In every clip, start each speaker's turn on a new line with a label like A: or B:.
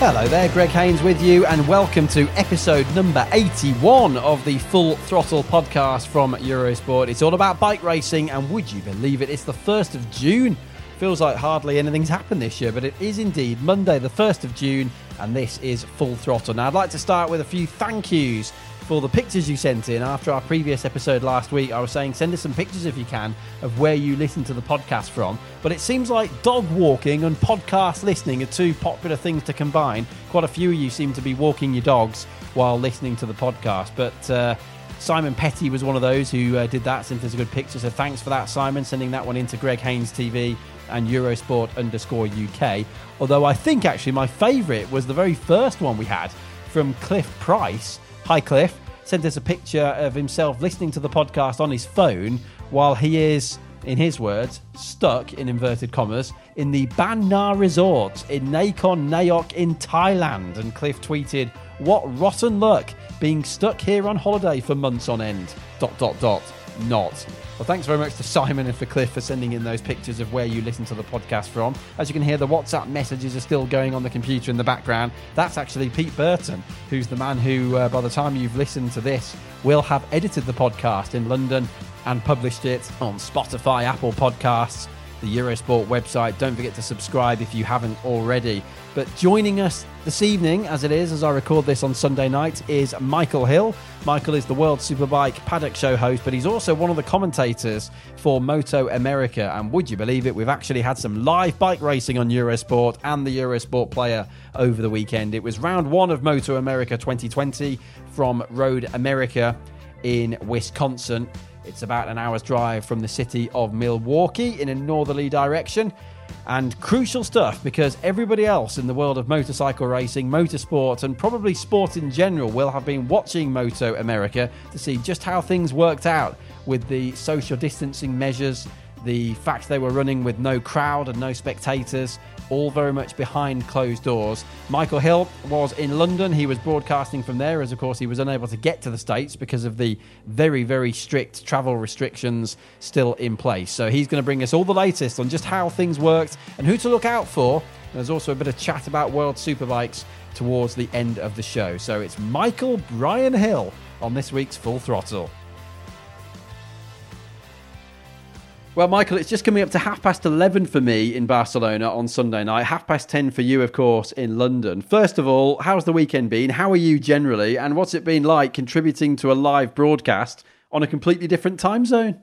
A: Hello there, Greg Haynes with you, and welcome to episode number 81 of the Full Throttle podcast from Eurosport. It's all about bike racing, and would you believe it? It's the 1st of June. Feels like hardly anything's happened this year, but it is indeed Monday, the 1st of June, and this is Full Throttle. Now, I'd like to start with a few thank yous for the pictures you sent in after our previous episode last week. I was saying send us some pictures if you can of where you listen to the podcast from. But it seems like dog walking and podcast listening are two popular things to combine. Quite a few of you seem to be walking your dogs while listening to the podcast. But uh, Simon Petty was one of those who uh, did that, sent us a good picture. So thanks for that, Simon, sending that one into Greg Haynes TV and Eurosport underscore UK. Although I think actually my favourite was the very first one we had from Cliff Price. Hi, Cliff sent us a picture of himself listening to the podcast on his phone while he is, in his words, stuck in inverted commas in the Ban Na Resort in Nakhon Nayok in Thailand. And Cliff tweeted, "What rotten luck being stuck here on holiday for months on end." Dot dot dot. Not. Well, thanks very much to Simon and for Cliff for sending in those pictures of where you listen to the podcast from. As you can hear, the WhatsApp messages are still going on the computer in the background. That's actually Pete Burton, who's the man who, uh, by the time you've listened to this, will have edited the podcast in London and published it on Spotify, Apple Podcasts, the Eurosport website. Don't forget to subscribe if you haven't already. But joining us this evening, as it is, as I record this on Sunday night, is Michael Hill. Michael is the World Superbike Paddock Show host, but he's also one of the commentators for Moto America. And would you believe it, we've actually had some live bike racing on Eurosport and the Eurosport player over the weekend. It was round one of Moto America 2020 from Road America in Wisconsin. It's about an hour's drive from the city of Milwaukee in a northerly direction. And crucial stuff because everybody else in the world of motorcycle racing, motorsport, and probably sport in general will have been watching Moto America to see just how things worked out with the social distancing measures, the fact they were running with no crowd and no spectators, all very much behind closed doors. Michael Hill was in London. He was broadcasting from there, as of course he was unable to get to the States because of the very, very strict travel restrictions still in place. So he's going to bring us all the latest on just how things worked and who to look out for. There's also a bit of chat about World Superbikes towards the end of the show. So it's Michael Brian Hill on this week's Full Throttle. Well, Michael, it's just coming up to half past 11 for me in Barcelona on Sunday night, half past 10 for you, of course, in London. First of all, how's the weekend been? How are you generally? And what's it been like contributing to a live broadcast on a completely different time zone?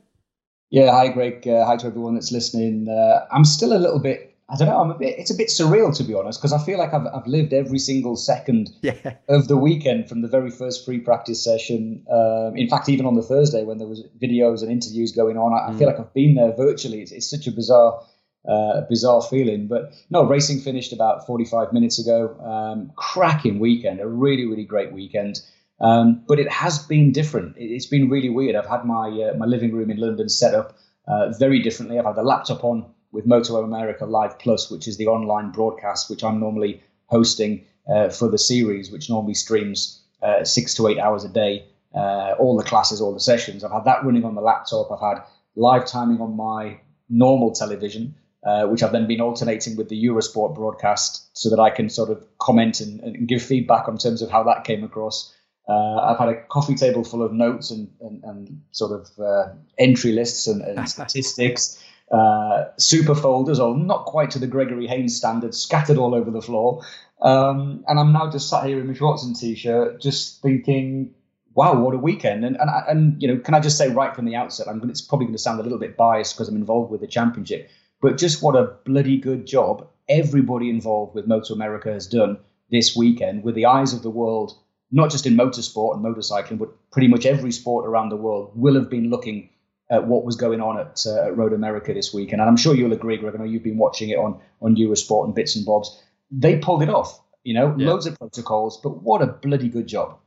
B: Yeah, hi, Greg. Uh, hi to everyone that's listening. Uh, I'm still a little bit I don't know. I'm a bit. It's a bit surreal to be honest, because I feel like I've I've lived every single second
A: yeah.
B: of the weekend from the very first free practice session. Um, in fact, even on the Thursday when there was videos and interviews going on, I, mm. I feel like I've been there virtually. It's, it's such a bizarre, uh, bizarre feeling. But no, racing finished about 45 minutes ago. Um, cracking weekend, a really really great weekend. Um, but it has been different. It, has been really weird. I've had my uh, my living room in London set up uh, very differently. I've had the laptop on with Moto America Live Plus, which is the online broadcast which I'm normally hosting uh, for the series, which normally streams uh, six to eight hours a day, uh, all the classes, all the sessions. I've had that running on the laptop. I've had live timing on my normal television, uh, which I've then been alternating with the Eurosport broadcast so that I can sort of comment and, and give feedback on terms of how that came across. Uh, I've had a coffee table full of notes and, and, and sort of uh, entry lists and, and statistics, uh, super folders, or not quite to the Gregory Haynes standard, scattered all over the floor. Um, and I'm now just sat here in my and t-shirt, just thinking, wow, what a weekend! And and and you know, can I just say right from the outset, I'm it's probably going to sound a little bit biased because I'm involved with the championship, but just what a bloody good job everybody involved with Moto America has done this weekend, with the eyes of the world, not just in motorsport and motorcycling, but pretty much every sport around the world will have been looking at what was going on at, uh, at Road America this weekend. And I'm sure you'll agree, Greg. I know you've been watching it on on Eurosport and bits and bobs. They pulled it off. You know, yeah. loads of protocols, but what a bloody good job.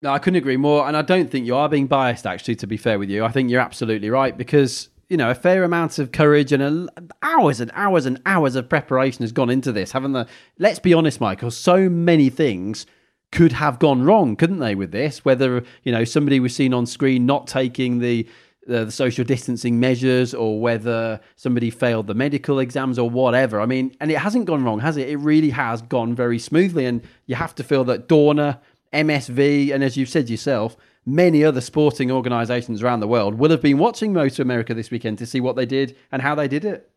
A: No, I couldn't agree more. And I don't think you are being biased, actually, to be fair with you. I think you're absolutely right because, you know, a fair amount of courage and a, hours and hours and hours of preparation has gone into this, haven't there? Let's be honest, Michael, so many things could have gone wrong, couldn't they, with this? Whether, you know, somebody was seen on screen not taking the the, the, social distancing measures or whether somebody failed the medical exams or whatever. I mean, and it hasn't gone wrong, has it? It really has gone very smoothly. And you have to feel that Dorna MSV, and as you've said yourself, many other sporting organisations around the world will have been watching Moto America this weekend to see what they did and how they did it.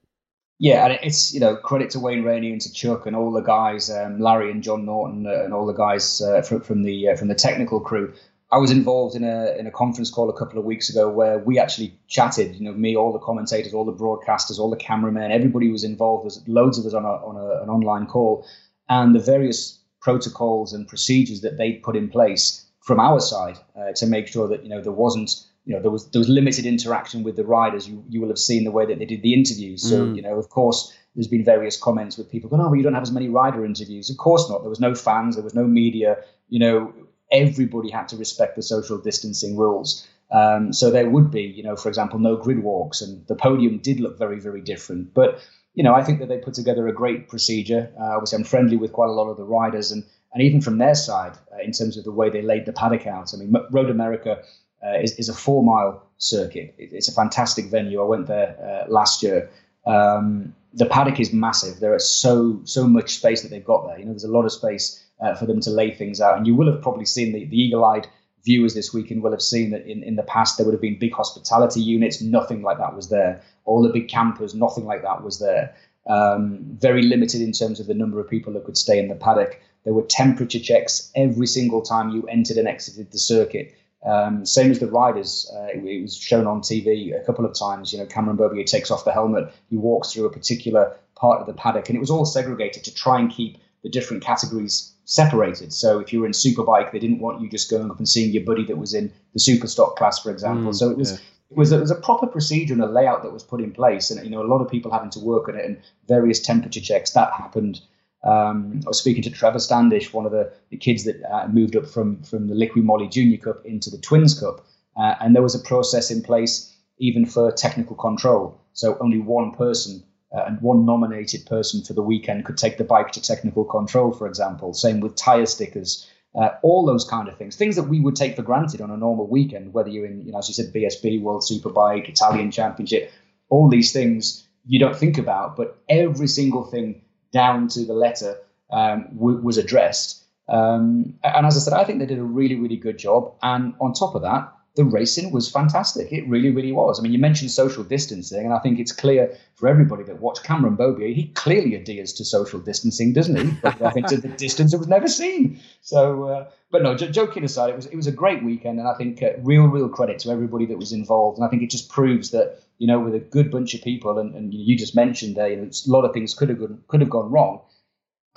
B: Yeah, and it's you know credit to Wayne Rainey and to Chuck and all the guys, um, Larry and John Norton uh, and all the guys uh, from, from, the uh, from the technical crew. I was involved in a in a conference call a couple of weeks ago where we actually chatted. You know, me, all the commentators, all the broadcasters, all the cameramen, everybody was involved. There's loads of us on a, on a, an online call, and the various protocols and procedures that they put in place from our side uh, to make sure that you know there wasn't you know there was there was limited interaction with the riders. You you will have seen the way that they did the interviews. So mm. you know of course there's been various comments with people going, oh, well, you don't have as many rider interviews. Of course not. There was no fans. There was no media. You know everybody had to respect the social distancing rules. Um, so there would be, you know, for example, no grid walks, and the podium did look very, very different. But you know, I think that they put together a great procedure. Uh, obviously, I'm friendly with quite a lot of the riders, and and even from their side, uh, in terms of the way they laid the paddock out. I mean, Road America uh, is, is a four mile circuit. It, it's a fantastic venue. I went there uh, last year. Um, the paddock is massive. There is so so much space that they've got there. You know, there's a lot of space uh, for them to lay things out, and you will have probably seen the, the eagle-eyed viewers this weekend will have seen that in, in the past there would have been big hospitality units. Nothing like that was there. All the big campers, nothing like that was there. Um, very limited in terms of the number of people that could stay in the paddock. There were temperature checks every single time you entered and exited the circuit. Um, same as the riders, uh, it, it, was shown on TV a couple of times. You know, Cameron Beaubier takes off the helmet, he walks through a particular part of the paddock, and it was all segregated to try and keep the different categories separated. So if you were in superbike, they didn't want you just going up and seeing your buddy that was in the super stock class, for example. Mm, so it was. Yeah. It was, it was a proper procedure and a layout that was put in place, and you know a lot of people having to work on it and various temperature checks that happened. Um, I was speaking to Trevor Standish, one of the, the kids that uh, moved up from from the Liqui Moly Junior Cup into the Twins Cup, uh, and there was a process in place even for technical control. So only one person uh, and one nominated person for the weekend could take the bike to technical control, for example. Same with tire stickers, uh, all those kind of things, things that we would take for granted on a normal weekend, whether you're in, you know, as you said, BSB, World Superbike, Italian Championship, all these things you don't think about, but every single thing down to the letter um, w- was addressed. Um, and as I said, I think they did a really, really good job. And on top of that, the racing was fantastic. It really, really was. I mean, you mentioned social distancing, and I think it's clear for everybody that watched Cameron Beaubier, he clearly adheres to social distancing, doesn't he? But I think to the distance it was never seen. So, uh, but no, j- joking aside, it was it was a great weekend, and I think uh, real, real credit to everybody that was involved. And I think it just proves that you know, with a good bunch of people, and, and you just mentioned there, you know, a lot of things could have gone, could have gone wrong.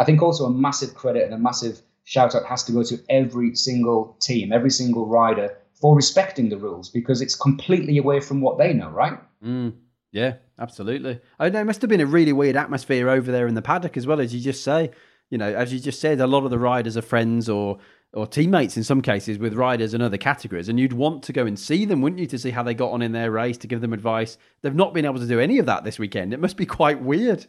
B: I think also a massive credit and a massive shout out has to go to every single team, every single rider for respecting the rules because it's completely away from what they know, right?
A: Mm, yeah, absolutely. I know it must have been a really weird atmosphere over there in the paddock as well, as you just say. You know, as you just said, a lot of the riders are friends or or teammates in some cases with riders in other categories, and you'd want to go and see them, wouldn't you, to see how they got on in their race, to give them advice. They've not been able to do any of that this weekend. It must be quite weird.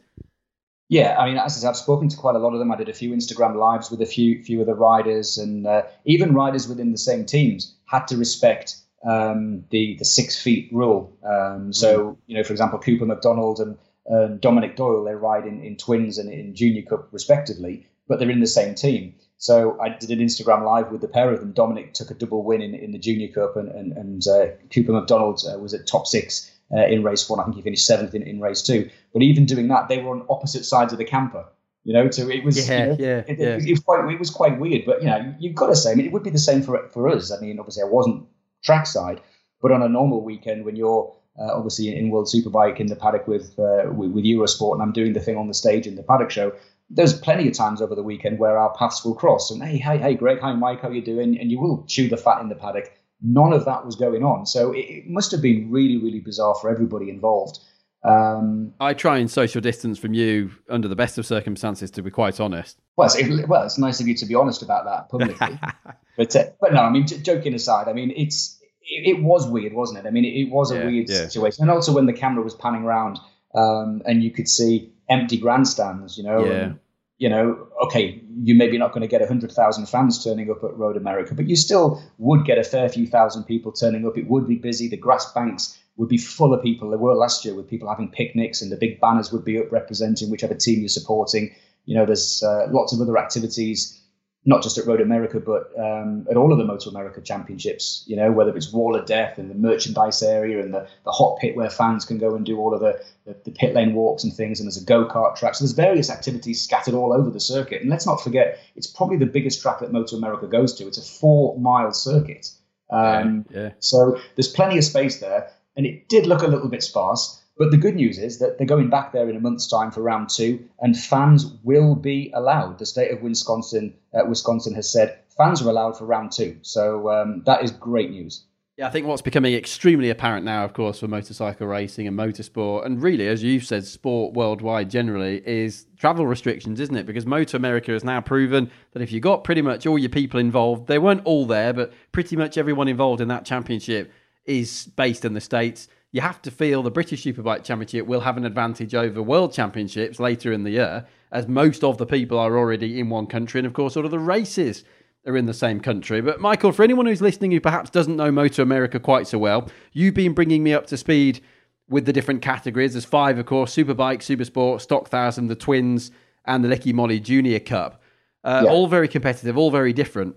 B: Yeah, I mean, as I said, I've spoken to quite a lot of them. I did a few Instagram lives with a few few of the riders, and uh, even riders within the same teams had to respect um, the the six feet rule. Um, so you know, for example, Cooper McDonald and, and Dominic Doyle they ride in, in twins and in Junior Cup respectively, but they're in the same team. So I did an Instagram live with the pair of them. Dominic took a double win in, in the Junior Cup, and and, and uh, Cooper McDonald uh, was at top six uh, in race one. I think he finished seventh in, in race two. But even doing that, they were on opposite sides of the camper. You know, so it was
A: yeah,
B: you know,
A: yeah,
B: it,
A: yeah.
B: It, it was quite it was quite weird. But you know, you've got to say, I mean, it would be the same for for us. I mean, obviously, I wasn't trackside, but on a normal weekend when you're uh, obviously in World Superbike in the paddock with, uh, with with Eurosport, and I'm doing the thing on the stage in the paddock show. There's plenty of times over the weekend where our paths will cross, and hey, hey, hey, Greg, hi, Mike, how you doing? And you will chew the fat in the paddock. None of that was going on, so it, it must have been really, really bizarre for everybody involved. Um,
A: I try and social distance from you under the best of circumstances, to be quite honest.
B: well, it's, well, it's nice of you to be honest about that publicly. but uh, but no, I mean, j- joking aside, I mean, it's it, it was weird, wasn't it? I mean, it, it was a
A: Yeah,
B: weird
A: yeah.
B: situation, and also when the camera was panning around, um, and you could see empty grandstands, you know,
A: Yeah.
B: and, you know, okay, you maybe not going to get hundred thousand fans turning up at Road America, but you still would get a fair few thousand people turning up. It would be busy. The grass banks would be full of people. There were last year with people having picnics, and the big banners would be up representing whichever team you're supporting. You know, there's uh, lots of other activities, not just at Road America, but um, at all of the Motor America championships. You know, whether it's Wall of Death and the merchandise area and the, the hot pit where fans can go and do all of the, the, the pit lane walks and things, and there's a go kart track. So there's various activities scattered all over the circuit. And let's not forget, it's probably the biggest track that Motor America goes to. It's a four mile circuit. Um,
A: yeah.
B: so there's plenty of space there, and it did look a little bit sparse. But the good news is that they're going back there in a month's time for round two, and fans will be allowed. The state of Wisconsin, uh, Wisconsin has said fans are allowed for round two. So um, that is great news.
A: Yeah, I think what's becoming extremely apparent now, of course, for motorcycle racing and motorsport, and really, as you've said, sport worldwide generally, is travel restrictions, isn't it? Because Motor America has now proven that if you got pretty much all your people involved, they weren't all there, but pretty much everyone involved in that championship is based in the States. You have to feel the British Superbike Championship will have an advantage over World Championships later in the year, as most of the people are already in one country, and of course, all of the races are in the same country. But Michael, for anyone who's listening who perhaps doesn't know Motor America quite so well, you've been bringing me up to speed with the different categories. There's five, of course: Superbike, Supersport, Stock Thousand, the Twins, and the Liqui Moly Junior Cup. Uh,
B: Yeah.
A: All very competitive, all very different.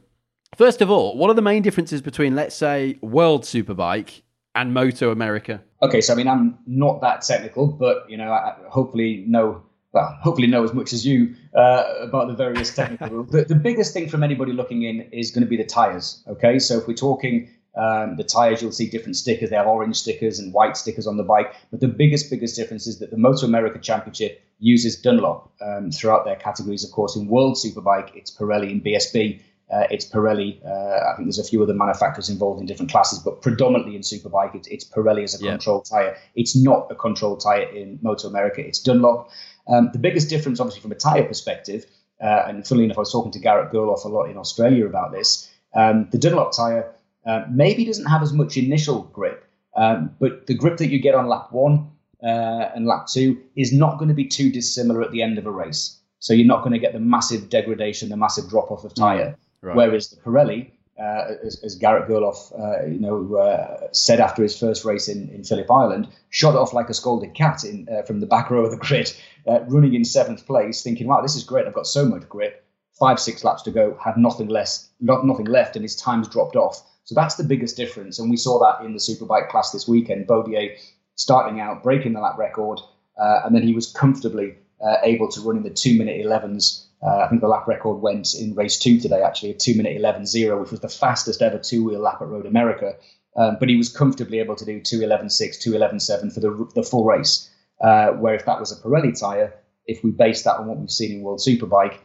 A: First of all, what are the main differences between, let's say, World Superbike and Moto America?
B: Okay, so I mean, I'm not that technical, but you know, I hopefully know. Well, hopefully know as much as you uh, about the various technical rules. The, the biggest thing from anybody looking in is going to be the tires. Okay, so if we're talking um, the tires, you'll see different stickers. They have orange stickers and white stickers on the bike. But the biggest, biggest difference is that the Moto America Championship uses Dunlop um, throughout their categories. Of course, in World Superbike, it's Pirelli and BSB. Uh, it's Pirelli. Uh, I think there's a few other manufacturers involved in different classes, but predominantly in Superbike, it's, it's Pirelli as a
A: Yeah.
B: control tire. It's not a control tire in Moto America. It's Dunlop. Um, the biggest difference, obviously, from a tire perspective, uh, and funnily enough, I was talking to Garrett Gerloff a lot in Australia about this. Um, the Dunlop tire uh, maybe doesn't have as much initial grip, um, but the grip that you get on lap one uh, and lap two is not going to be too dissimilar at the end of a race. So you're not going to get the massive degradation, the massive drop off of tire.
A: Right.
B: Whereas the Pirelli, uh, as, as Garrett Gerloff, uh, you know, uh, said after his first race in, in Phillip Island, shot off like a scolded cat in, uh, from the back row of the grid, uh, running in seventh place, thinking, "Wow, this is great! I've got so much grip." Five, six laps to go, had nothing less, not nothing left, and his times dropped off. So that's the biggest difference, and we saw that in the Superbike class this weekend. Beaubier starting out, breaking the lap record, uh, and then he was comfortably able to run in the two minute 11s. Uh, I think the lap record went in race two today, actually, a two minute 11.0, which was the fastest ever two wheel lap at Road America. Um, but he was comfortably able to do 2.11.6, 2.11.7 for the, the full race. Uh, where if that was a Pirelli tyre, if we base that on what we've seen in World Superbike,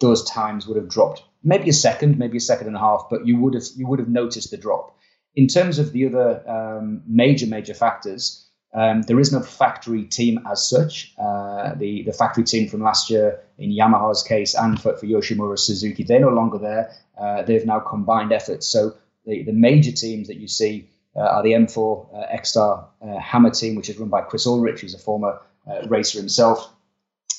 B: those times would have dropped maybe a second, maybe a second and a half, but you would have you would have noticed the drop. In terms of the other um, major major factors, um, there is no factory team as such. Uh, the the factory team from last year in Yamaha's case and for, for Yoshimura Suzuki, they're no longer there. Uh, they've now combined efforts. So the, the major teams that you see uh, are the M4 uh, ECSTAR uh, Hammer team, which is run by Chris Ulrich, who's a former uh, racer himself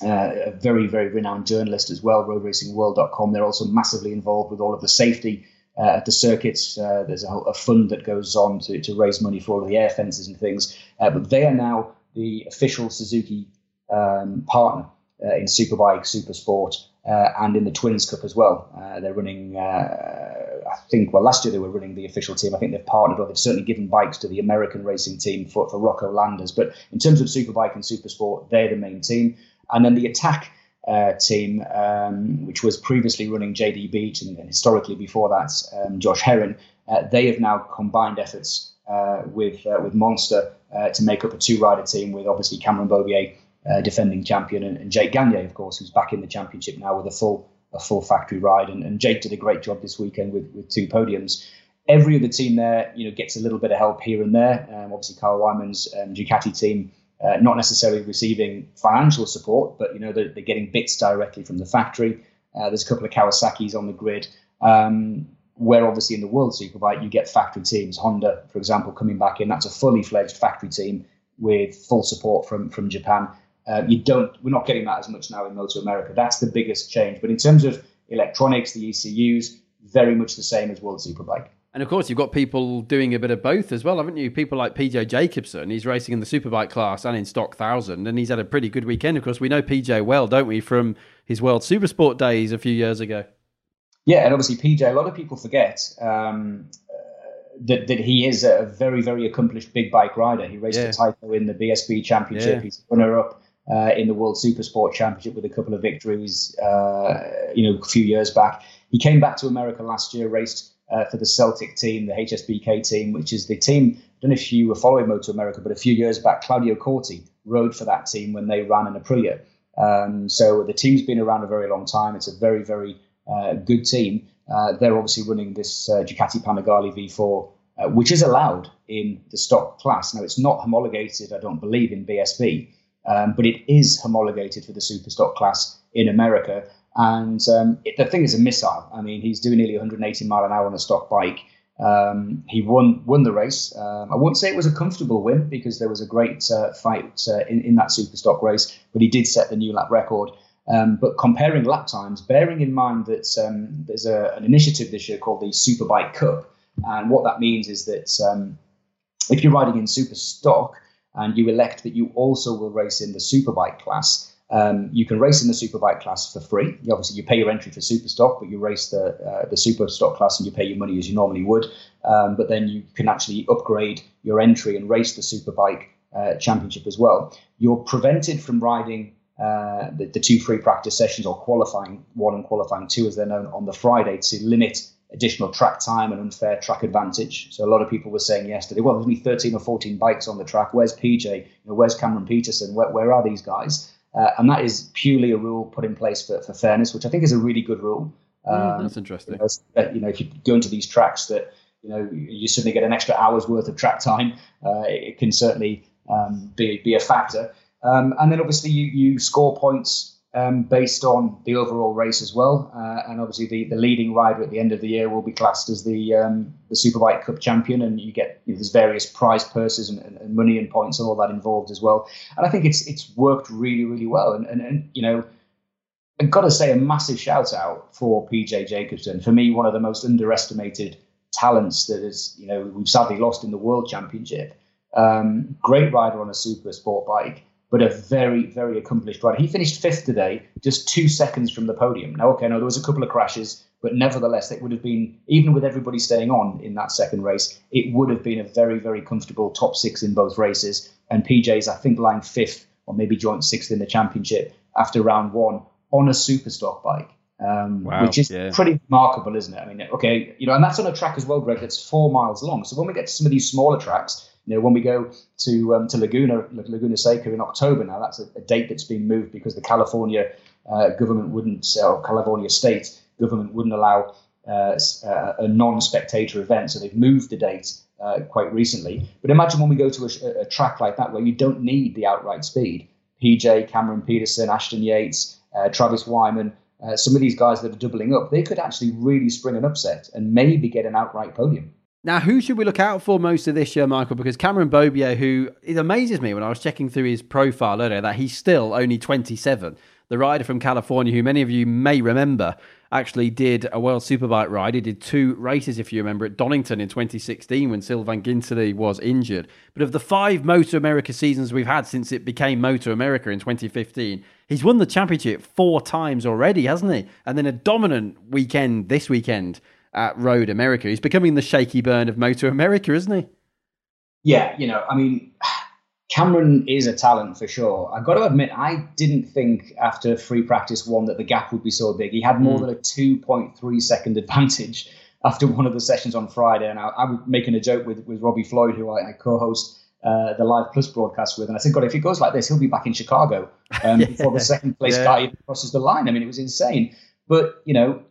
B: uh, a very, very renowned journalist as well, roadracingworld.com. They're also massively involved with all of the safety uh, at the circuits. Uh, there's a, a, fund that goes on to, to raise money for all the air fences and things. Uh, but they are now the official Suzuki um, partner uh, in Superbike, Supersport, uh, and in the Twins Cup as well. Uh, they're running, I think, well, last year they were running the official team. I think they've partnered or they've certainly given bikes to the American racing team for, for Rocco Landers. But in terms of Superbike and Supersport, they're the main team. And then the attack uh, team, um, which was previously running JD Beach and, and historically before that um, Josh Herrin, uh, they have now combined efforts uh, with uh, with Monster uh, to make up a two-rider team with obviously Cameron Beaubier, uh, defending champion, and, and, Jake Gagne, of course, who's back in the championship now with a full a full factory ride. And, and Jake did a great job this weekend with with two podiums every other team there, you know, gets a little bit of help here and there. Um, obviously, Kyle Wyman's um, Ducati team uh, not necessarily receiving financial support, but you know they're, they're getting bits directly from the factory. Uh, there's a couple of Kawasaki's on the grid. Um, where obviously in the World Superbike you get factory teams. Honda, for example, coming back in, that's a fully fledged factory team with full support from from Japan. Uh, you don't, we're not getting that as much now in Moto America. That's the biggest change. But in terms of electronics, the ECUs, very much the same as World Superbike.
A: And of course, you've got people doing a bit of both as well, haven't you? People like PJ Jacobsen, he's racing in the superbike class and in stock thousand, and he's had a pretty good weekend. Of course, we know PJ well, don't we, from his World Supersport days a few years ago?
B: Yeah, and obviously PJ, a lot of people forget um, that that he is a very, very accomplished big bike rider. He raced yeah. a Tyco in the BSB Championship. Yeah. He's runner up. Uh, in the World Supersport Championship with a couple of victories, uh, you know, a few years back. He came back to America last year, raced uh, for the Celtic team, the HSBK team, which is the team. I don't know if you were following Moto America, but a few years back, Claudio Corti rode for that team when they ran an Aprilia. Um, so the team's been around a very long time. It's a very, very uh, good team. Uh, they're obviously running this uh, Ducati Panigale V4, uh, which is allowed in the stock class. Now, it's not homologated, I don't believe, in BSB, um, but it is homologated for the super stock class in America. And um, it, the thing is a missile. I mean, he's doing nearly 180 mile an hour on a stock bike. Um, he won won the race. Um, I wouldn't say it was a comfortable win because there was a great uh, fight uh, in, in that super stock race, but he did set the new lap record. Um, but comparing lap times, bearing in mind that um, there's a, an initiative this year called the Superbike Cup, and what that means is that um, if you're riding in super stock and you elect that you also will race in the superbike class, um, you can race in the superbike class for free. You obviously, you pay your entry for superstock, but you race the uh, the super stock class and you pay your money as you normally would. Um, but then you can actually upgrade your entry and race the superbike uh, championship as well. You're prevented from riding uh, the, the, two free practice sessions or qualifying one and qualifying two, as they're known, on the Friday to limit additional track time and unfair track advantage. So a lot of people were saying yesterday, well, there's only 13 or 14 bikes on the track. Where's PJ? You know, where's Cameron Peterson? Where, where are these guys? Uh, and that is purely a rule put in place for, for fairness, which I think is a really good rule.
A: Mm, um, that's interesting.
B: You know, you know, if you go into these tracks that you know you suddenly get an extra hour's worth of track time, uh, it, can certainly um, be be a factor. Um, and then obviously you you score points um, based on the overall race as well. Uh, and obviously, the, the leading rider at the end of the year will be classed as the um, the Superbike Cup champion, and you get you know, there's various prize purses and, and, money and points and all that involved as well. And I think it's it's worked really really well. And and, and you know. I've got to say a massive shout out for PJ Jacobsen. For me, one of the most underestimated talents that is, you know, we've sadly lost in the World Championship. Um, great rider on a super sport bike but a very, very accomplished rider. He finished fifth today, just two seconds from the podium. Now, okay, no, there was a couple of crashes, but nevertheless, it would have been, even with everybody staying on in that second race, it would have been a very, very comfortable top six in both races. And PJ's, I think, lying fifth or maybe joint sixth in the championship after round one on a superstock bike. Um, wow, which is yeah. pretty remarkable, isn't it? I mean, okay, you know, and that's on a track as well, Greg, that's four miles long. So when we get to some of these smaller tracks, you know, when we go to um, to Laguna Laguna Seca in October now, that's a, a date that's been moved because the California uh, government wouldn't, or California state government wouldn't allow uh, uh, a non-spectator event, so they've moved the date uh, quite recently. But imagine when we go to a, a, track like that where you don't need the outright speed. PJ, Cameron Peterson, Ashton Yates, uh, Travis Wyman, uh, some of these guys that are doubling up, they could actually really spring an upset and maybe get an outright podium.
A: Now, who should we look out for most of this year, Michael? Because Cameron Beaubier, who it amazes me when I was checking through his profile earlier, that he's still only 27. The rider from California, who many of you may remember, actually did a World Superbike ride. He did two races, if you remember, at Donington in 2016 when Sylvain Guintoli was injured. But of the five Moto America seasons we've had since it became Moto America in 2015, he's won the championship four times already, hasn't he? And then a dominant weekend this weekend at Road America. He's becoming the Shakey Byrne of Motor America, isn't he?
B: Yeah, you know, I mean, Cameron is a talent for sure. I've got to admit, I didn't think after free practice one that the gap would be so big. He had more mm. than a 2.3 second advantage after one of the sessions on Friday. And I, I was making a joke with, with Robbie Floyd, who I, I co host uh, the Live Plus broadcast with. And I said, God, if he goes like this, he'll be back in Chicago um, yeah. before the second place yeah. guy crosses the line. I mean, it was insane. But, you know,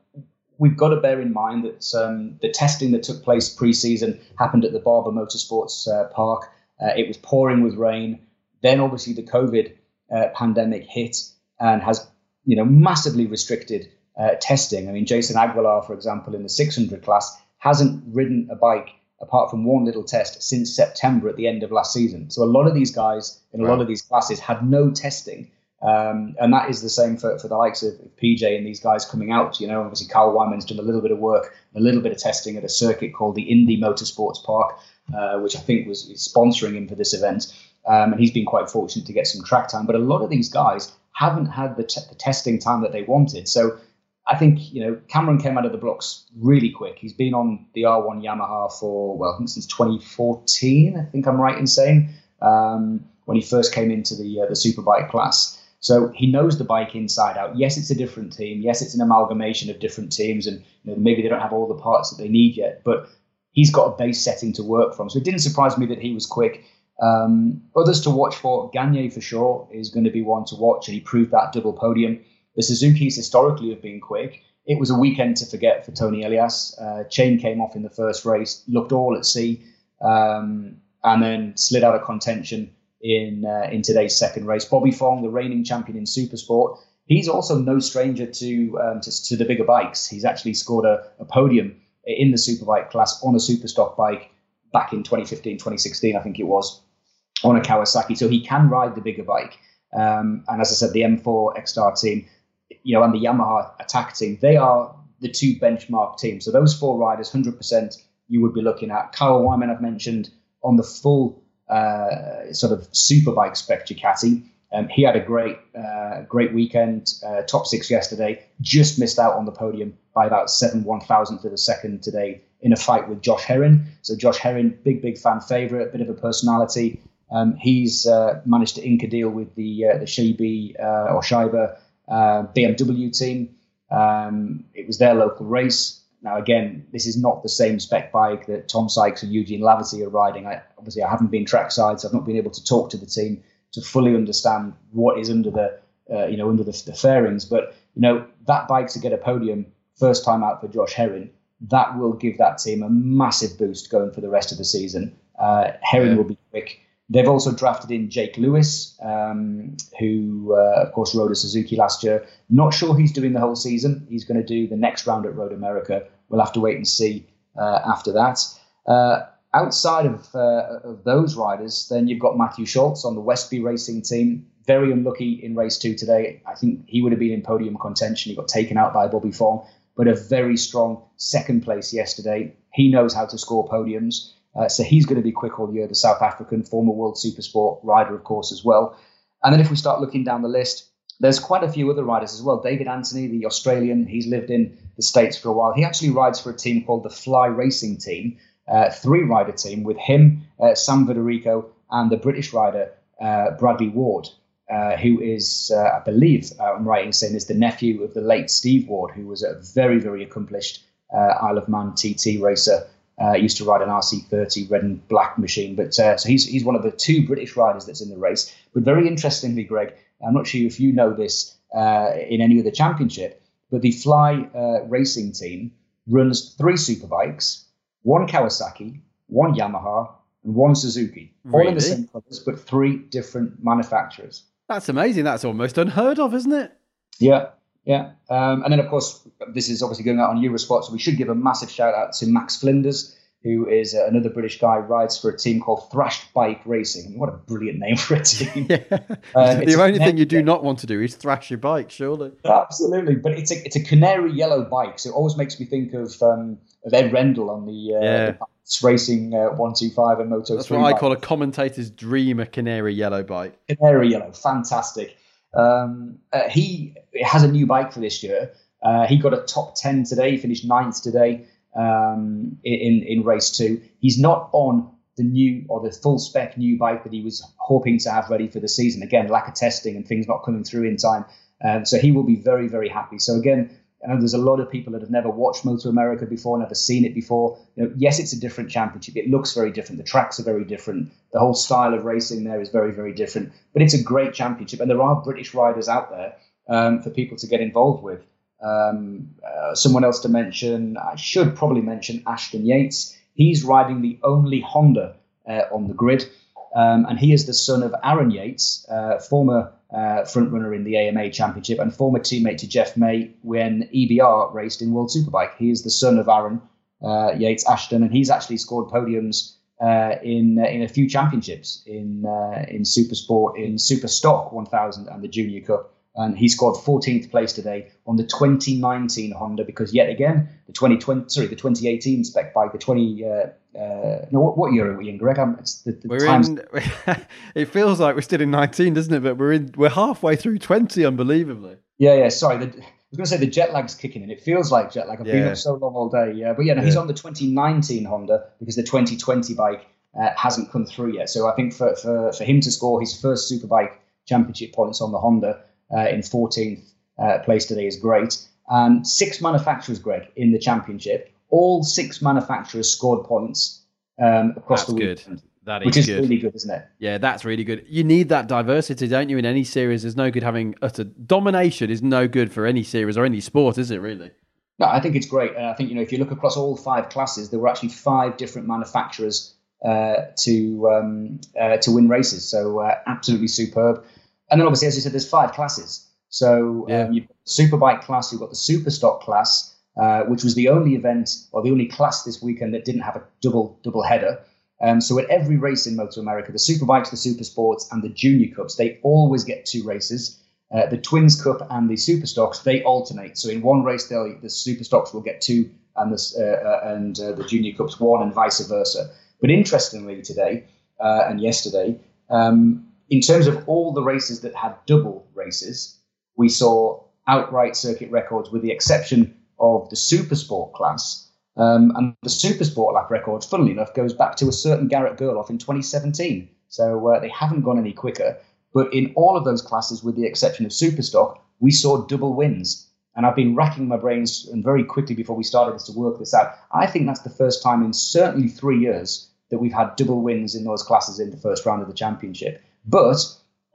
B: we've got to bear in mind that um, the testing that took place pre season happened at the Barber Motorsports uh, Park. Uh, it was pouring with rain. Then obviously the COVID uh, pandemic hit and has you know massively restricted uh, testing. I mean, Jason Aguilar, for example, in the 600 class, hasn't ridden a bike apart from one little test since September at the end of last season. So a lot of these guys in a lot of these classes had no testing. Um, and that is the same for, for the likes of PJ and these guys coming out. You know, obviously Kyle Wyman's done a little bit of work, a little bit of testing at a circuit called the Indy Motorsports Park, uh, which I think was sponsoring him for this event. Um, and he's been quite fortunate to get some track time. But a lot of these guys haven't had the, t- the testing time that they wanted. So I think you know Cameron came out of the blocks really quick. He's been on the R1 Yamaha for well, I think since 2014. I think I'm right in saying um, when he first came into the uh, the superbike class. So he knows the bike inside out. Yes, it's a different team. Yes, it's an amalgamation of different teams, and you know, maybe they don't have all the parts that they need yet. But he's got a base setting to work from. So it didn't surprise me that he was quick. Um, others to watch for, Gagne for sure is going to be one to watch, and he proved that double podium. The Suzuki's historically have been quick. It was a weekend to forget for Toni Elias. Uh, chain came off in the first race, looked all at sea, um, and then slid out of contention in uh, in today's second race. Bobby Fong, the reigning champion in Supersport, he's also no stranger to um, to, to, the bigger bikes. He's actually scored a, a podium in the superbike class on a superstock bike back in 2015, 2016, I think it was, on a Kawasaki. So he can ride the bigger bike. Um, and as I said, the M4 ECSTAR team, you know, and the Yamaha Attack team, they are the two benchmark teams. So those four riders, 100%, you would be looking at. Kyle Wyman, I've mentioned, on the full uh, sort of superbike spec Ducati. Um, he had a great, uh, great weekend. Uh, top six yesterday. Just missed out on the podium by about seven one thousandth of a second today in a fight with Josh Herrin. So Josh Herrin, big big fan favorite, bit of a personality. Um, he's uh, managed to ink a deal with the uh, the Shibi uh, or Scheibe uh, BMW team. Um, it was their local race. Now, again, this is not the same spec bike that Tom Sykes and Eugene Laverty are riding. I, obviously, I haven't been trackside, so I've not been able to talk to the team to fully understand what is under the uh, you know under the, the fairings. But you know that bike to get a podium first time out for Josh Herrin, that will give that team a massive boost going for the rest of the season. Uh, Herrin yeah. will be quick. They've also drafted in Jake Lewis, um, who, uh, of course, rode a Suzuki last year. Not sure he's doing the whole season. He's going to do the next round at Road America. We'll have to wait and see uh, after that. Uh, outside of, uh, of those riders, then you've got Matthew Scholtz on the Westby Racing team. Very unlucky in race two today. I think he would have been in podium contention. He got taken out by Bobby Fong, but a very strong second place yesterday. He knows how to score podiums. Uh, so he's going to be quick all year, the South African former World Supersport rider, of course, as well. And then if we start looking down the list, there's quite a few other riders as well. David Anthony, the Australian, he's lived in the States for a while. He actually rides for a team called the Fly Racing Team, uh, three rider team with him, uh, Sam Federico, and the British rider uh, Bradley Ward, uh, who is, uh, I believe, I'm right in saying, is the nephew of the late Steve Ward, who was a very, very accomplished Isle of Man TT racer. Uh, used to ride an RC30 red and black machine, but uh, so he's he's one of the two British riders that's in the race. But very interestingly, Greg, I'm not sure if you know this uh, in any other championship, but the Fly Racing team runs three superbikes one Kawasaki, one Yamaha, and one Suzuki. Really? All in the same colours, but three different manufacturers.
A: That's amazing. That's almost unheard of, isn't it?
B: Yeah, yeah. Um, and then, of course, this is obviously going out on Eurosport, so we should give a massive shout out to Max Flinders. who is another British guy, rides for a team called Thrashed Bike Racing. I mean, what a brilliant name for a team.
A: yeah. Um, the only thing you do not want to do is thrash your bike, surely.
B: Absolutely, but it's a it's a canary yellow bike, so it always makes me think of um, of Ed Rendell on the, uh, yeah. the Racing uh, 125 and Moto
A: That's what I call a commentator's dream, a canary yellow bike.
B: Canary yellow, fantastic. Um, uh, he has a new bike for this year. Uh, he got a top 10 today, he finished ninth today um, in, in race two. He's not on the new or the full spec new bike that he was hoping to have ready for the season. Again, lack of testing and things not coming through in time. Um, so he will be very, very happy. So again, I know there's a lot of people that have never watched Moto America before, never seen it before. You know, yes, it's a different championship. It looks very different. The tracks are very different. The whole style of racing there is very, very different. But it's a great championship, and there are British riders out there um, for people to get involved with. Um, uh, someone else to mention, I should probably mention Ashton Yates. He's riding the only Honda uh, on the grid, um, and he is the son of Aaron Yates, uh, former uh, frontrunner in the AMA Championship and former teammate to Geoff May when EBR raced in World Superbike. He is the son of Aaron uh, Yates Ashton, and he's actually scored podiums uh, in uh, in a few championships in uh, in Super Sport, in Super Stock 1000, and the Junior Cup. And he scored 14th place today on the 2019 Honda because yet again the 2020 sorry the 2018 spec bike the 20 uh, no, what, what year are we in, Greg? I'm, it's the, the
A: we're times... in. it feels like we're still in 19, doesn't it? But we're in. We're halfway through 20, unbelievably.
B: Yeah, yeah. Sorry, the, I was going to say the jet lag's kicking in. It feels like jet lag. I've yeah. been up so long all day. Yeah, but yeah, no, yeah. he's on the 2019 Honda because the 2020 bike uh, hasn't come through yet. So I think for, for for him to score his first Superbike Championship points on the Honda uh, in 14th uh, place today is great. And six manufacturers, Greg, in the championship all six manufacturers scored points um, across
A: that's
B: the
A: weekend. Good. That is
B: which is
A: good.
B: really good, isn't it?
A: Yeah, that's really good. You need that diversity, don't you? In any series, there's no good having utter domination. Is no good for any series or any sport, is it? Really?
B: No, I think it's great, and I think you know if you look across all five classes, there were actually five different manufacturers uh, to um, uh, to win races. So uh, absolutely superb. And then obviously, as you said, there's five classes. So um, yeah. you've got the superbike class, you've got the super stock class, uh, which was the only event or the only class this weekend that didn't have a double double header. Um, so at every race in Moto America, the Superbikes, the Super Sports, and the Junior Cups, they always get two races. Uh, the Twins Cup and the Super Stocks, they alternate. So in one race, they'll, the Super Stocks will get two, and the uh, uh, and uh, the Junior Cups one, and vice versa. But interestingly, today uh, and yesterday, um, in terms of all the races that had double races, we saw outright circuit records, with the exception of the super sport class. Um, and the super sport lap record, funnily enough, goes back to a certain Garrett Gerloff in 2017. So uh, they haven't gone any quicker. But in all of those classes, with the exception of super stock, we saw double wins. And I've been racking my brains and very quickly before we started this to work this out. I think that's the first time in certainly three years that we've had double wins in those classes in the first round of the championship. But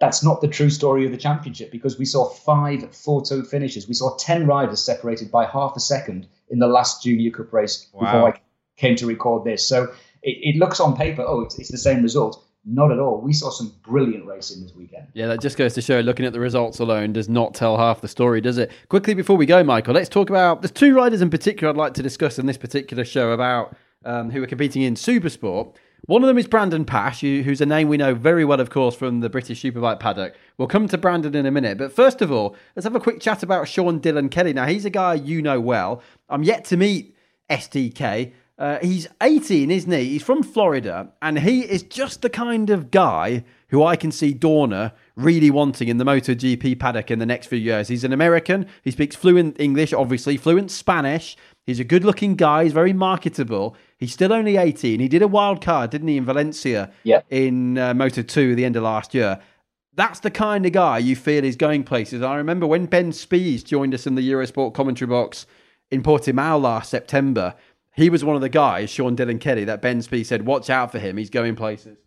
B: that's not the true story of the championship because we saw five photo finishes. We saw 10 riders separated by half a second in the last Junior Cup race wow. before I came to record this. So it, it looks on paper, oh, it's, it's the same result. Not at all. We saw some brilliant racing this weekend.
A: Yeah, that just goes to show looking at the results alone does not tell half the story, does it? Quickly before we go, Michael, let's talk about there's two riders in particular I'd like to discuss in this particular show about um, who are competing in Supersport. One of them is Brandon Paasch, who's a name we know very well, of course, from the British Superbike paddock. We'll come to Brandon in a minute. But first of all, let's have a quick chat about Sean Dylan Kelly. Now, he's a guy you know well. I'm yet to meet SDK. Uh, he's 18, isn't he? He's from Florida, and he is just the kind of guy who I can see Dorna really wanting in the MotoGP paddock in the next few years. He's an American. He speaks fluent English, obviously, fluent Spanish. He's a good looking guy. He's very marketable. He's still only 18. He did a wild card, didn't he, in Valencia
B: yeah.
A: in uh, Moto 2 at the end of last year. That's the kind of guy you feel is going places. I remember when Ben Spies joined us in the Eurosport commentary box in Portimao last September, he was one of the guys, Sean Dylan Kelly, that Ben Spies said, watch out for him. He's going places.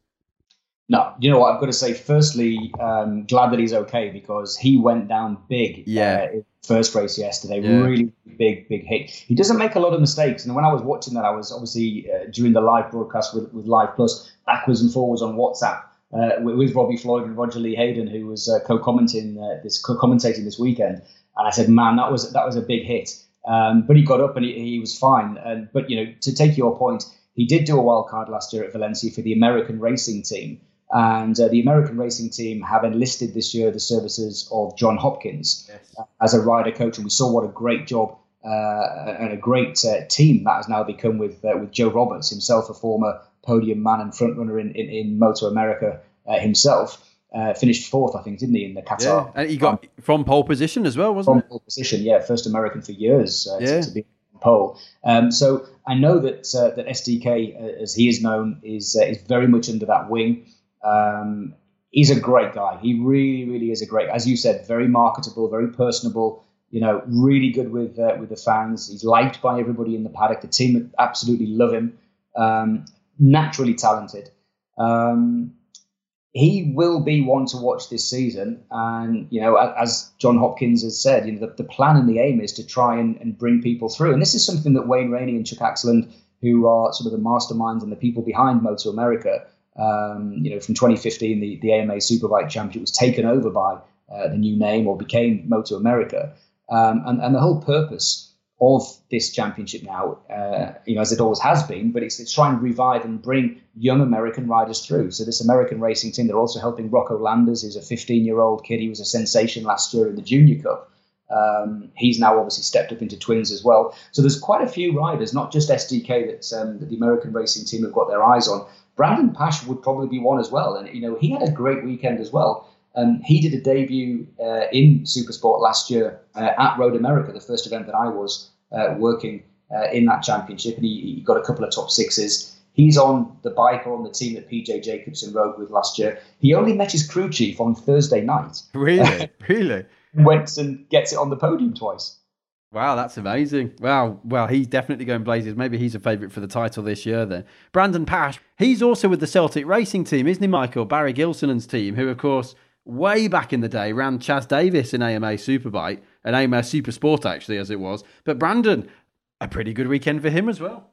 B: No, you know what? I've got to say, firstly, um, glad that he's okay because he went down big.
A: Yeah.
B: Uh, first race yesterday, yeah. really big, big hit. He doesn't make a lot of mistakes. And when I was watching that, I was obviously uh, during the live broadcast with, with Live Plus, backwards and forwards on WhatsApp uh, with, with, Robbie Floyd and Roger Lee Hayden, who was uh, co-commenting uh, this co-commentating this weekend. And I said, man, that was that was a big hit. Um, but he got up and he, he was fine. And but you know, to take your point He did do a wild card last year at Valencia for the American racing team. And uh, the American racing team have enlisted this year the services of John Hopkins yes. uh, as a rider coach. And we saw what a great job uh, and a great uh, team that has now become with uh, with Joe Roberts, himself a former podium man and frontrunner in, in, in Moto America uh, himself. finished fourth, I think, didn't he, in the Qatar?
A: Yeah, and he got um, from pole position as well, wasn't
B: from
A: it?
B: pole position, yeah. First American for years yeah. to, to be pole. Um, so I know that uh, that SDK, uh, as he is known, is uh, is very much under that wing. Um, he's a great guy. He really, really is a great. As you said, very marketable, very personable. You know, really good with uh, with the fans. He's liked by everybody in the paddock. The team absolutely love him. Um, naturally talented. Um, he will be one to watch this season. And, you know, as John Hopkins has said, you know, the, the plan and the aim is to try and, and, bring people through. And this is something that Wayne Rainey and Chuck Aksland, who are sort of the masterminds and the people behind Moto America, um, you know, from 2015, the, the AMA Superbike Championship was taken over by uh, the new name or became Moto America. Um, and, and the whole purpose of this championship now, uh, you know, as it always has been, but it's, it's trying to revive and bring young American riders through. So this American racing team, they're also helping Rocco Landers, who's a 15-year-old kid. He was a sensation last year in the Junior Cup. Um, he's now obviously stepped up into twins as well. So there's quite a few riders, not just SDK, that, um, that the American racing team have got their eyes on. Brandon Paasch would probably be one as well, and you know he had a great weekend as well. Um, he did a debut uh, in Supersport last year uh, at Road America, the first event that I was uh, working uh, in that championship, and he, he, got a couple of top sixes. He's on the bike or on the team that PJ Jacobsen rode with last year. He only met his crew chief on Thursday night.
A: Really? really?
B: Went and gets it on the podium twice.
A: Wow, that's amazing. Wow, well, he's definitely going blazes. Maybe he's a favourite for the title this year then. Brandon Paasch, he's also with the Celtic Racing team, isn't he, Michael? Barry Gilsenan's team, who, of course, way back in the day ran Chaz Davies in AMA Superbike and AMA Supersport, actually, as it was. But Brandon, a pretty good weekend for him as well.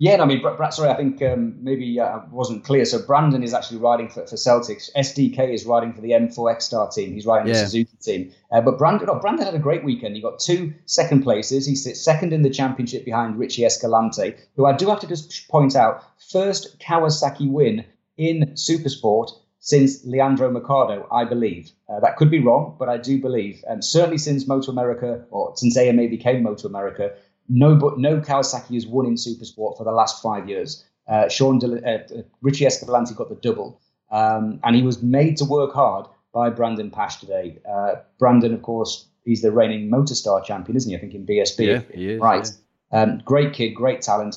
B: Yeah, I mean, Brad, sorry, I think um, maybe uh, I wasn't clear. So Brandon is actually riding for, for Celtics. SDK is riding for the M4 ECSTAR team. He's riding yeah. the Suzuki team. Uh, but Brandon, oh, Brandon had a great weekend. He got two second places. He sits second in the championship behind Richie Escalante, who I do have to just point out, first Kawasaki win in Supersport since Leandro Mercado, I believe. Uh, that could be wrong, but I do believe. And certainly since Moto America, or since AMA became Moto America, no, but no Kawasaki has won in Supersport for the last five years. Uh, Sean De, uh, Richie Escalante got the double, um, and he was made to work hard by Brandon Paasch today. Uh, Brandon, of course, he's the reigning Motostar champion, isn't he? I think in BSB.
A: Yeah, he is.
B: Right. Yeah. Um, great kid, great talent,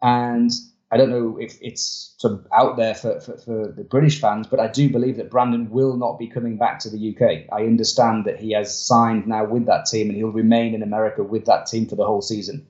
B: and I don't know if it's sort of out there for, for, for, the British fans, but I do believe that Brandon will not be coming back to the UK. I understand that he has signed now with that team and he'll remain in America with that team for the whole season.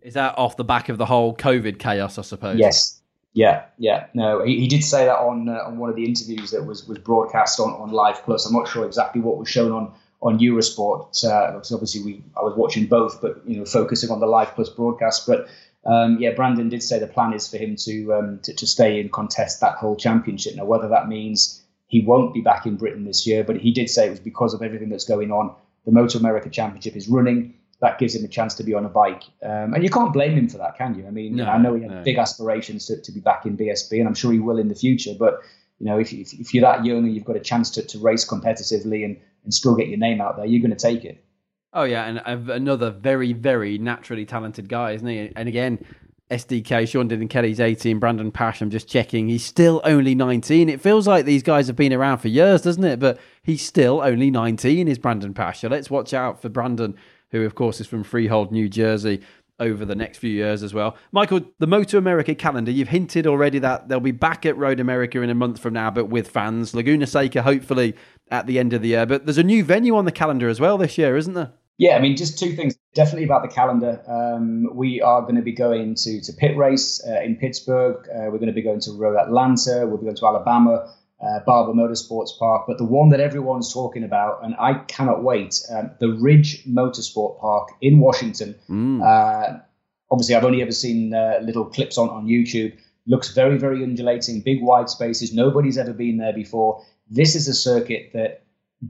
A: Is that off the back of the whole COVID chaos, I suppose?
B: Yes. Yeah, yeah. No, he, he did say that on uh, on one of the interviews that was was broadcast on, on Live Plus. I'm not sure exactly what was shown on on Eurosport. Uh, obviously, we I was watching both, but you know, focusing on the Live Plus broadcast. But um, yeah, Brandon did say the plan is for him to, um, to, to stay and contest that whole championship. Now, whether that means he won't be back in Britain this year, but he did say it was because of everything that's going on. The Moto America Championship is running. That gives him a chance to be on a bike, um, and you can't blame him for that, can you? I mean, no, I know he had no. big aspirations to, to be back in BSB, and I'm sure he will in the future. But you know, if, if, if you're that young and you've got a chance to, to race competitively and, and still get your name out there, you're going to take it.
A: Oh yeah, and another very, very naturally talented guy, isn't he? And again, SDK, Sean Dylan Kelly's 18, Brandon Paasch, I'm just checking, he's still only 19. It feels like these guys have been around for years, doesn't it? But he's still only 19, is Brandon Paasch. So let's watch out for Brandon, who, of course, is from Freehold, New Jersey, over the next few years as well. Michael, the Moto America calendar, you've hinted already that they'll be back at Road America in a month from now, but with fans. Laguna Seca, hopefully, at the end of the year. But there's a new venue on the calendar as well this year, isn't there?
B: Yeah, I mean, just two things. Definitely about the calendar. Um, we are going to be going to to Pitt Race uh, in Pittsburgh. Uh, we're going to be going to Road Atlanta. We'll be going to Alabama, uh, Barber Motorsports Park. But the one that everyone's talking about, and I cannot wait, um, the Ridge Motorsport Park in Washington. Mm. obviously, I've only ever seen uh, little clips on on YouTube. Looks very, very undulating, big wide spaces. Nobody's ever been there before. This is a circuit that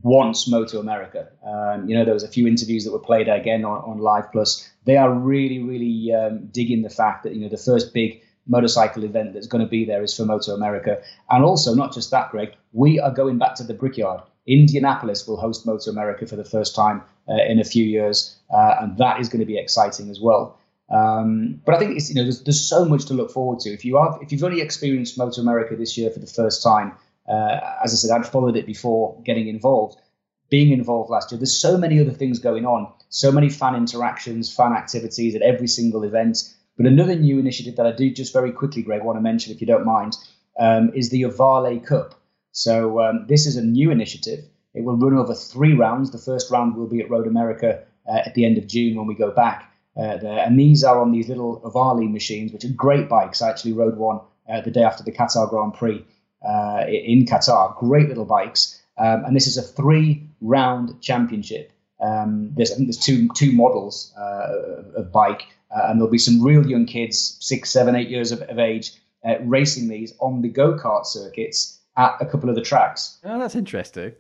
B: wants Moto America. Um, you know, there was a few interviews that were played again on, on Live Plus. They are really, really um, digging the fact that you know the first big motorcycle event that's going to be there is for Moto America. And also, not just that, Greg, we are going back to the Brickyard. Indianapolis will host Moto America for the first time uh, in a few years, uh, and that is going to be exciting as well. Um, but I think it's you know there's, there's so much to look forward to. If you are if you've only experienced Moto America this year for the first time, uh, as I said, I'd followed it before getting involved. Being involved last year, there's so many other things going on, so many fan interactions, fan activities at every single event. But another new initiative that I do just very quickly, Greg, want to mention, if you don't mind, um, is the Ohvale Cup. So um, this is a new initiative. It will run over three rounds. The first round will be at Road America uh, at the end of June when we go back uh, there. And these are on these little Ohvale machines, which are great bikes. I actually rode one uh, the day after the Qatar Grand Prix uh, in Qatar. Great little bikes. Um, and this is a three-round championship. Um, there's I think there's two two models uh, of bike, uh, and there'll be some real young kids, six, seven, eight years of, of age, racing these on the go kart circuits at a couple of the tracks.
A: Oh, that's interesting.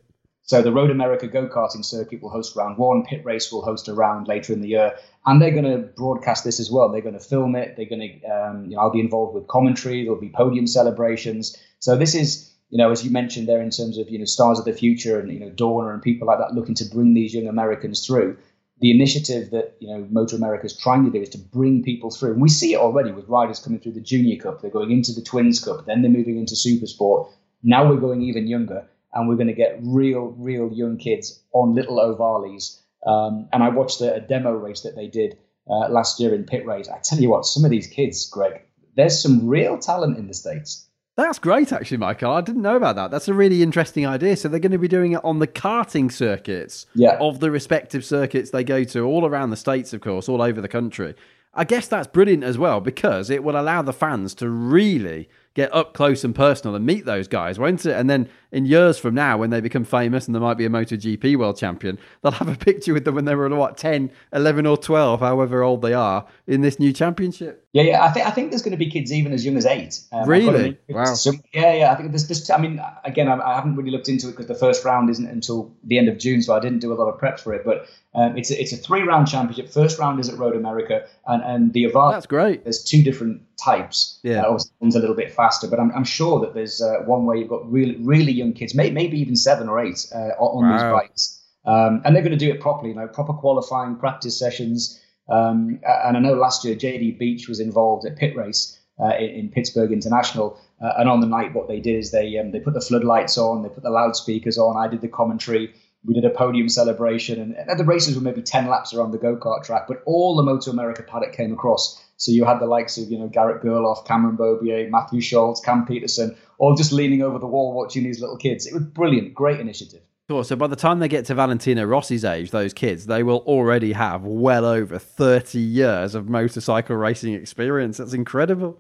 B: So the Road America go karting circuit will host round one. Pitt Race will host a round later in the year, and they're going to broadcast this as well. They're going to film it. They're going to, um, you know, I'll be involved with commentary. There'll be podium celebrations. So this is, you know, as you mentioned there in terms of you know stars of the future and you know Dorna and people like that looking to bring these young Americans through. The initiative that you know Motor America is trying to do is to bring people through, and we see it already with riders coming through the Junior Cup. They're going into the Twins Cup, then they're moving into Super Sport. Now we're going even younger, and we're going to get real, real young kids on little Ohvales. Um, and I watched a, a, demo race that they did uh, last year in Pitt Race. I tell you what, some of these kids, Greg, there's some real talent in the states.
A: That's great, actually, Michael. I didn't know about that. That's a really interesting idea. So they're going to be doing it on the karting circuits
B: yeah.
A: of the respective circuits they go to, all around the states, of course, all over the country. I guess that's brilliant as well because it will allow the fans to really get up close and personal and meet those guys, won't it? And then in years from now, when they become famous and there might be a MotoGP world champion, they'll have a picture with them when they were, what, 10, 11, or 12, however old they are, in this new championship.
B: Yeah, yeah. I think I think there's going to be kids even as young as eight.
A: Um, really? Wow.
B: Some, yeah, yeah. I think there's just. I mean, again, I, I haven't really looked into it because the first round isn't until the end of June, so I didn't do a lot of prep for it. But um, it's a, it's a three round championship. First round is at Road America, and and the Avard.
A: That's great.
B: There's two different types.
A: Yeah, uh,
B: one's a little bit faster, but I'm, I'm sure that there's uh, one where you've got really really young kids, maybe, maybe even seven or eight uh, on wow. these bikes, um, and they're going to do it properly. You know, proper qualifying practice sessions. Um, and I know last year JD Beach was involved at Pitt Race uh, in, in, Pittsburgh International, uh, and on the night what they did is they um, they put the floodlights on, they put the loudspeakers on. I did the commentary we did a podium celebration, and, and the races were maybe 10 laps around the go kart track, but all the Moto America paddock came across. So you had the likes of, you know, Garrett Gerloff, Cameron Beaubier, Mathew Scholtz, Cam Petersen, all just leaning over the wall watching these little kids. It was brilliant, great initiative.
A: Sure. So by the time they get to Valentino Rossi's age, those kids, they will already have well over 30 years of motorcycle racing experience. That's incredible.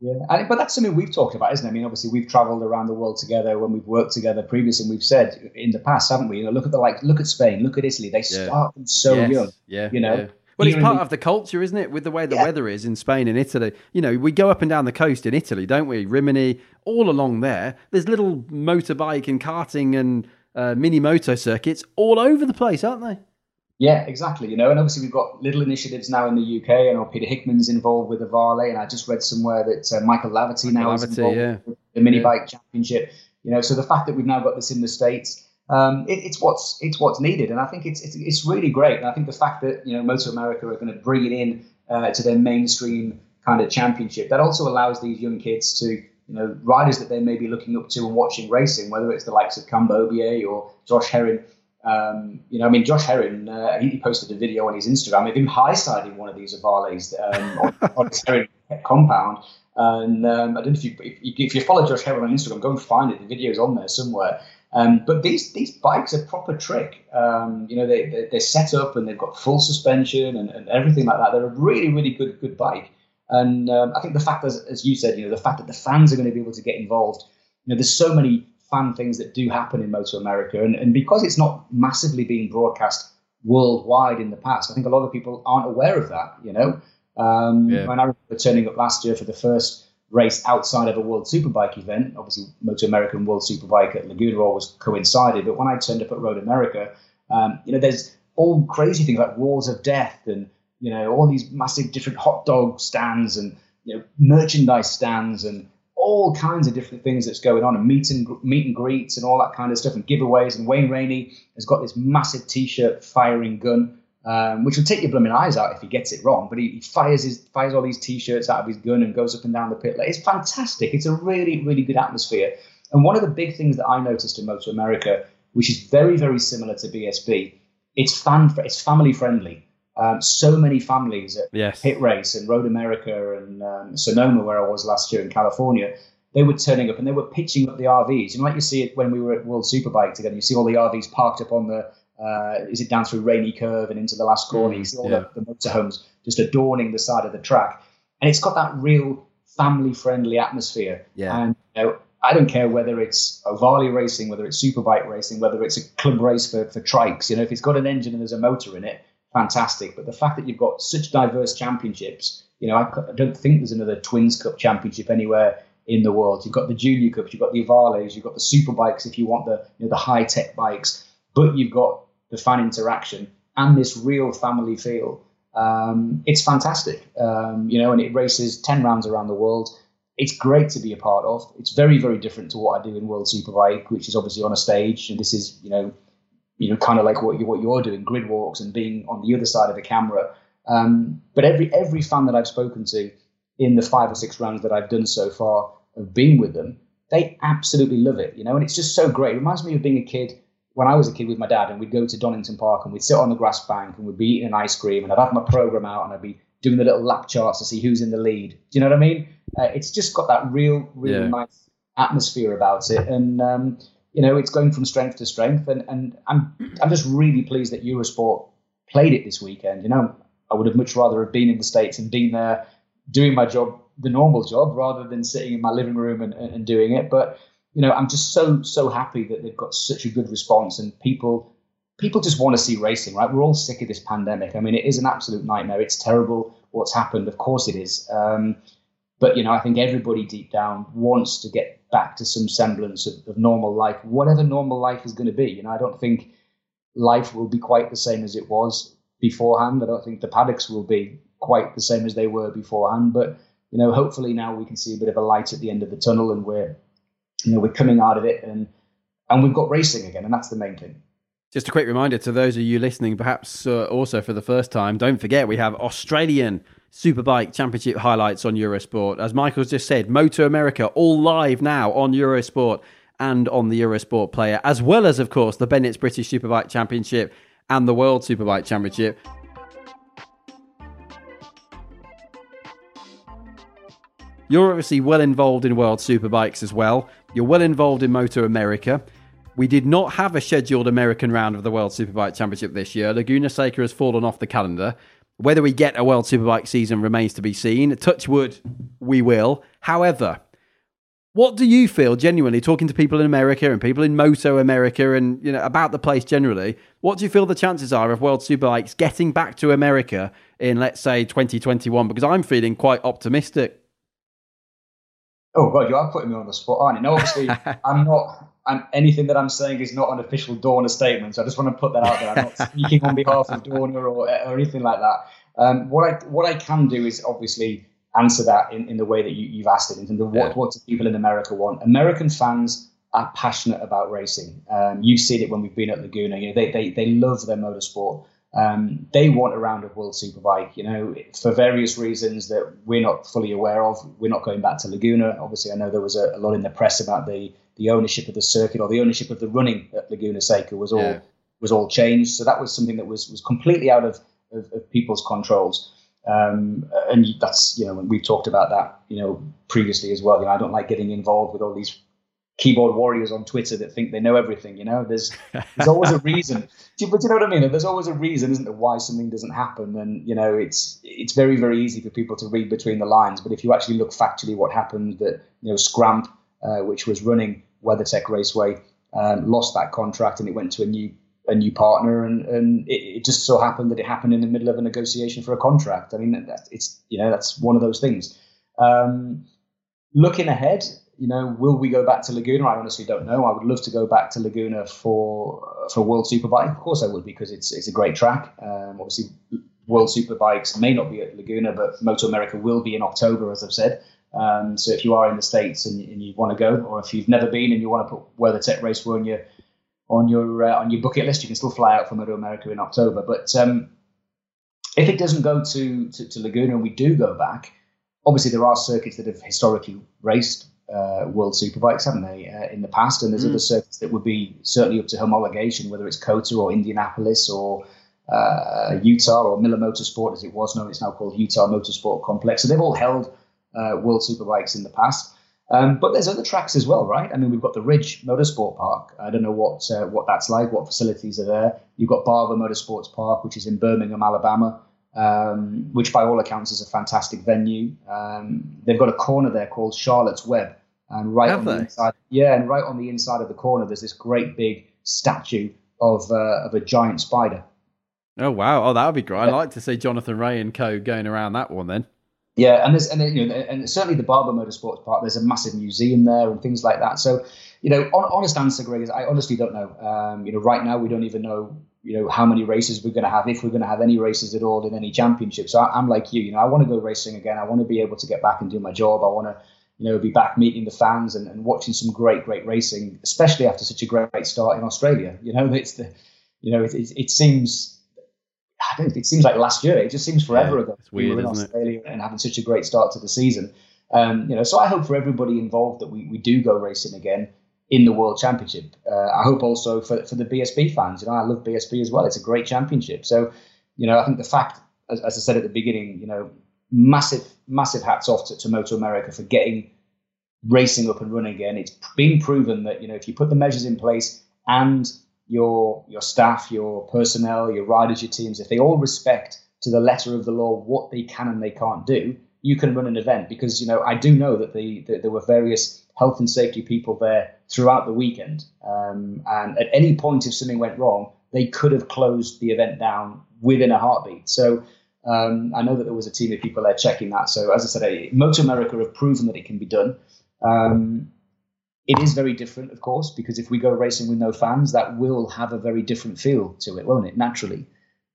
B: Yeah, and, but that's something we've talked about, isn't it? I mean, obviously we've travelled around the world together when we've worked together previously, and we've said in the past, haven't we? You know, look at the like, look at Spain, look at Italy. They yeah. start them so
A: yes.
B: young.
A: Yeah,
B: you know.
A: Yeah. Well, it's part of the culture, isn't it? With the way the yeah. weather is in Spain and Italy. You know, we go up and down the coast in Italy, don't we? Rimini, all along there. There's little motorbike and karting and uh, mini moto circuits all over the place, aren't they?
B: Yeah, exactly. You know, and obviously we've got little initiatives now in the UK. I know Peter Hickman's involved with the Varley, and I just read somewhere that uh, Michael Laverty now Laverty, is involved
A: yeah.
B: with the mini bike championship. You know, so the fact that we've now got this in the states, um, it, it's what's it's what's needed, and I think it's, it's it's really great. And I think the fact that you know Motor America are going to bring it in uh, to their mainstream kind of championship that also allows these young kids to you know riders that they may be looking up to and watching racing, whether it's the likes of Cam Beaubier or Josh Herrin um, you know, I mean, Josh Herrin, uh, he posted a video on his Instagram of him high siding one of these Ohvales um, on, on his Herrin compound. And um, I don't know if you, if, if you follow Josh Herrin on Instagram, go and find it. The video's on there somewhere. Um, but these these bikes are proper trick. Um, you know, they, they, they're set up and they've got full suspension and, and everything like that. They're a really, really good good bike. And um, I think the fact, as, as you said, you know, the fact that the fans are going to be able to get involved. You know, there's so many fan things that do happen in Moto America. And, and because it's not massively being broadcast worldwide in the past, I think a lot of people aren't aware of that, you know. Um, yeah. When I remember turning up last year for the first race outside of a World Superbike event, obviously Moto America and World Superbike at Laguna always coincided, but when I turned up at Road America, um, you know, there's all crazy things like walls of death and, you know, all these massive different hot dog stands and you know merchandise stands and all kinds of different things that's going on and meet and meet and greets and all that kind of stuff and giveaways. And Wayne Rainey has got this massive T-shirt firing gun, um, which will take your blooming eyes out if he gets it wrong. But he, he, fires his fires all these T-shirts out of his gun and goes up and down the pit. It's fantastic. It's a really really good atmosphere. And one of the big things that I noticed in Moto America, which is very very similar to BSB, it's fan it's family friendly. Um, so many families at
A: yes.
B: Pitt Race and Road America and um, Sonoma, where I was last year in California, they were turning up and they were pitching up the RVs. You know, like you see it when we were at World Superbike together. You see all the RVs parked up on the, uh, is it down through Rainey Curve and into the last corner? Mm, you see all yeah. the, the motorhomes just adorning the side of the track. And it's got that real family friendly atmosphere.
A: Yeah.
B: And, you know, I don't care whether it's Ovalia racing, whether it's superbike racing, whether it's a club race for, for trikes. You know, if it's got an engine and there's a motor in it, fantastic. But the fact that you've got such diverse championships, you know, I, I don't think there's another Twins Cup championship anywhere in the world. You've got the Junior Cups, you've got the Ohvales, you've got the super bikes if you want the you know, the high tech bikes, but you've got the fan interaction and this real family feel. Um, it's fantastic, um, you know, and it races ten rounds around the world. It's great to be a part of. It's very, very different to what I do in World Superbike, which is obviously on a stage, and this is, you know, you know, kind of like what you what you're doing, grid walks and being on the other side of the camera. Um, but every every fan that I've spoken to in the five or six rounds that I've done so far of being with them, they absolutely love it, you know, and it's just so great. It reminds me of being a kid when I was a kid with my dad, and we'd go to Donington Park and we'd sit on the grass bank and we'd be eating an ice cream, and I'd have my program out and I'd be doing the little lap charts to see who's in the lead. Do you know what I mean? Uh, it's just got that real, really yeah. nice atmosphere about it, and um, you know, it's going from strength to strength. And, and I'm, I'm just really pleased that Eurosport played it this weekend. You know, I would have much rather have been in the States and been there doing my job, the normal job, rather than sitting in my living room and, and doing it. But, you know, I'm just so, so happy that they've got such a good response and people, people just want to see racing, right? We're all sick of this pandemic. I mean, it is an absolute nightmare. It's terrible what's happened. Of course it is. Um, but, you know, I think everybody deep down wants to get back to some semblance of, of normal life, whatever normal life is going to be. You know, I don't think life will be quite the same as it was beforehand. I don't think the paddocks will be quite the same as they were beforehand. But you know, hopefully now we can see a bit of a light at the end of the tunnel, and we're you know we're coming out of it, and and we've got racing again, and that's the main thing.
A: Just a quick reminder to those of you listening, perhaps uh, also for the first time, don't forget we have Australian Superbike Championship highlights on Eurosport. As Michael's just said, Moto America all live now on Eurosport and on the Eurosport player, as well as, of course, the Bennett's British Superbike Championship and the World Superbike Championship. You're obviously well involved in World Superbikes as well. You're well involved in Moto America. We did not have a scheduled American round of the World Superbike Championship this year. Laguna Seca has fallen off the calendar. Whether we get a World Superbike season remains to be seen. Touch wood, we will. However, what do you feel genuinely talking to people in America and people in Moto America and you know about the place generally? What do you feel the chances are of World Superbikes getting back to America in let's say 2021? Because I'm feeling quite optimistic.
B: Oh God, you are putting me on the spot, aren't you? No, obviously I'm not. I'm, anything that I'm saying is not an official Dorna statement. So I just want to put that out there. I'm not speaking on behalf of Dorna or, or anything like that. Um, what I what I can do is obviously answer that in, in the way that you, have asked it in terms of what, yeah. what do people in America want. American fans are passionate about racing. Um, you've seen it when we've been at Laguna. You know, they they they love their motorsport. Um, they want a round of World Superbike, you know, for various reasons that we're not fully aware of. We're not going back to Laguna. Obviously, I know there was a, a lot in the press about the the ownership of the circuit or the ownership of the running at Laguna Seca was all yeah. was all changed. So that was something that was was completely out of of, of people's controls. Um, and that's you know we've talked about that you know previously as well. You know I don't like getting involved with all these keyboard warriors on Twitter that think they know everything. You know there's there's always a reason. Do you, but you know what I mean? There's always a reason, isn't there, why something doesn't happen? And you know it's it's very very easy for people to read between the lines. But if you actually look factually, what happened that you know Scramp uh, which was running WeatherTech Raceway, um, lost that contract and it went to a new a new partner, and and it, it, just so happened that it happened in the middle of a negotiation for a contract. I mean, that, it's you know that's one of those things. Um, looking ahead, you know, will we go back to Laguna? I honestly don't know. I would love to go back to Laguna for for World Superbike. Of course, I would because it's it's a great track. Um, obviously, World Superbikes may not be at Laguna, but Moto America will be in October, as I've said. Um, so if you are in the states and, and, you want to go, or if you've never been and you want to put WeatherTech race on your on your uh, on your bucket list, you can still fly out for Moto America in October. But um, if it doesn't go to, to, to Laguna and we do go back, obviously there are circuits that have historically raced uh, World Superbikes, haven't they, uh, in the past? And there's mm. other circuits that would be certainly up to homologation, whether it's COTA or Indianapolis or uh, Utah or Miller Motorsport, as it was known. It's now called Utah Motorsport Complex. So they've all held uh, World Superbikes in the past. Um, but there's other tracks as well, right? I mean, we've got the Ridge Motorsport Park. I don't know what uh, what that's like, what facilities are there. You've got Barber Motorsports Park, which is in Birmingham, Alabama, um, which by all accounts is a fantastic venue. Um, they've got a corner there called Charlotte's Web, and right
A: Have
B: on
A: they?
B: the inside, yeah, and right on the inside of the corner, there's this great big statue of uh, of a giant spider.
A: Oh wow! Oh, that would be great. I'd like to see Jonathan Rea and co going around that one then.
B: Yeah, and there's and you know, and certainly the Barber Motorsports Park. There's a massive museum there and things like that. So, you know, on, honest answer, Greg, is I honestly don't know. Um, you know, right now we don't even know, you know, how many races we're going to have, if we're going to have any races at all in any championship. So I, am like you. You know, I want to go racing again. I want to be able to get back and do my job. I want to, you know, be back meeting the fans and, and watching some great, great racing, especially after such a great start in Australia. You know, it's the, you know, it, it, it seems. It seems like last year. It just seems forever
A: Yeah,
B: ago.
A: it's weird,
B: we were in
A: isn't it?
B: Australia and having such a great start to the season. Um, you know, so I hope for everybody involved that we, we do go racing again in the World Championship. Uh, I hope also for for the BSB fans. You know, I love BSB as well. It's a great championship. So, you know, I think the fact, as, as I said at the beginning, you know, massive massive hats off to, to Moto America for getting racing up and running again. It's been proven that you know if you put the measures in place and your your staff, your personnel, your riders, your teams, if they all respect to the letter of the law what they can and they can't do, you can run an event. Because you know I do know that the, that there were various health and safety people there throughout the weekend, um, and at any point if something went wrong, they could have closed the event down within a heartbeat. So. Um, I know that there was a team of people there checking that. So, as I said, Motor America have proven that it can be done. Um, it is very different, of course, because if we go racing with no fans, that will have a very different feel to it, won't it? Naturally.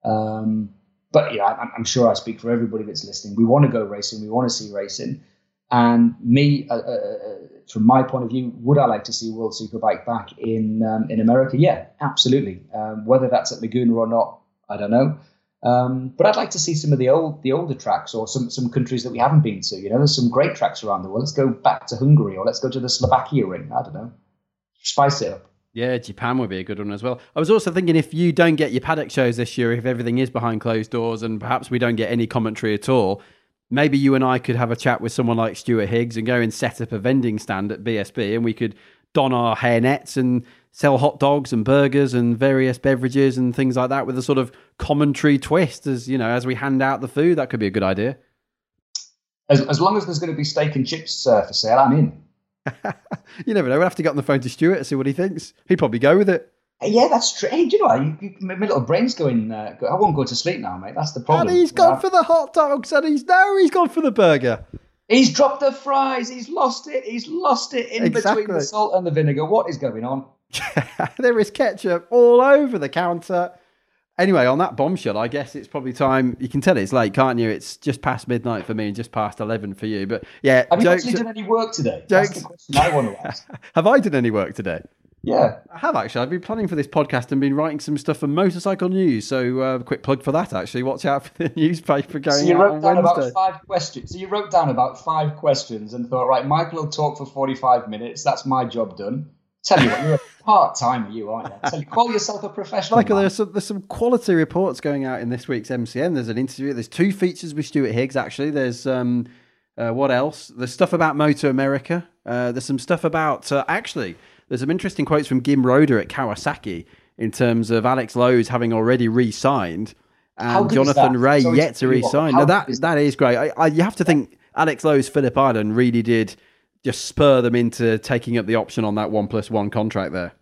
B: Um, but yeah, I'm, I'm sure I speak for everybody that's listening. We want to go racing. We want to see racing. And me, uh, uh, uh, from my point of view, would I like to see World Superbike back in um, in America? Yeah, absolutely. Um, whether that's at Laguna or not, I don't know. Um, but I'd like to see some of the old, the older tracks, or some some countries that we haven't been to. You know, there's some great tracks around the world. Let's go back to Hungary, or let's go to the Slovakia ring. I don't know, spice it up.
A: Yeah, Japan would be a good one as well. I was also thinking if you don't get your paddock shows this year, if everything is behind closed doors and perhaps we don't get any commentary at all, maybe you and I could have a chat with someone like Stuart Higgs and go and set up a vending stand at BSB and we could don our hairnets and sell hot dogs and burgers and various beverages and things like that with a sort of commentary twist as you know as we hand out the food that could be a good idea
B: As, as long as there's going to be steak and chips uh, for sale, I'm in.
A: you never know we'll have to get on the phone to Stuart and see what he thinks he'd probably go with it
B: Yeah, that's true. Hey, do you know what? You, you, my little brain's going. Uh, I won't go to sleep now, mate. That's the problem.
A: and he's gone
B: Yeah.
A: for the hot dogs and he's no he's gone for the burger
B: He's dropped the fries. He's lost it. He's lost it in
A: Exactly.
B: between the salt and the vinegar. What is going on?
A: there is ketchup all over the counter. Anyway, on that bombshell, I guess it's probably time. You can tell it's late, can't you? It's just past midnight for me and just past 11 for you. But yeah,
B: Have you
A: jokes.
B: actually done any work today?
A: jokes-
B: That's the question I want to ask.
A: Have I done any work today?
B: Yeah.
A: I have actually. I've been planning for this podcast and been writing some stuff for Motorcycle News. So, uh, quick plug for that. Actually, watch out for the newspaper going
B: So you
A: out
B: wrote
A: on
B: down
A: Wednesday.
B: about five questions. So you wrote down about five questions and thought, right, Michael will talk for forty-five minutes. That's my job done. Tell you what, you're a part timer, you aren't you? Tell you, call yourself a professional.
A: Michael, there's some, there's some quality reports going out in this week's MCN. There's an interview. There's two features with Stuart Higgs. Actually, there's um, uh, what else? There's stuff about Moto America. Uh, there's some stuff about uh, actually. There's some interesting quotes from Guim Roda at Kawasaki in terms of Alex Lowes having already re-signed and Jonathan?
B: Rea
A: yet
B: to
A: to
B: cut you off,
A: re-sign. Now that that is great. I, I, you have to think Alex Lowes' Phillip Island really did just spur them into taking up the option on that one plus one contract there.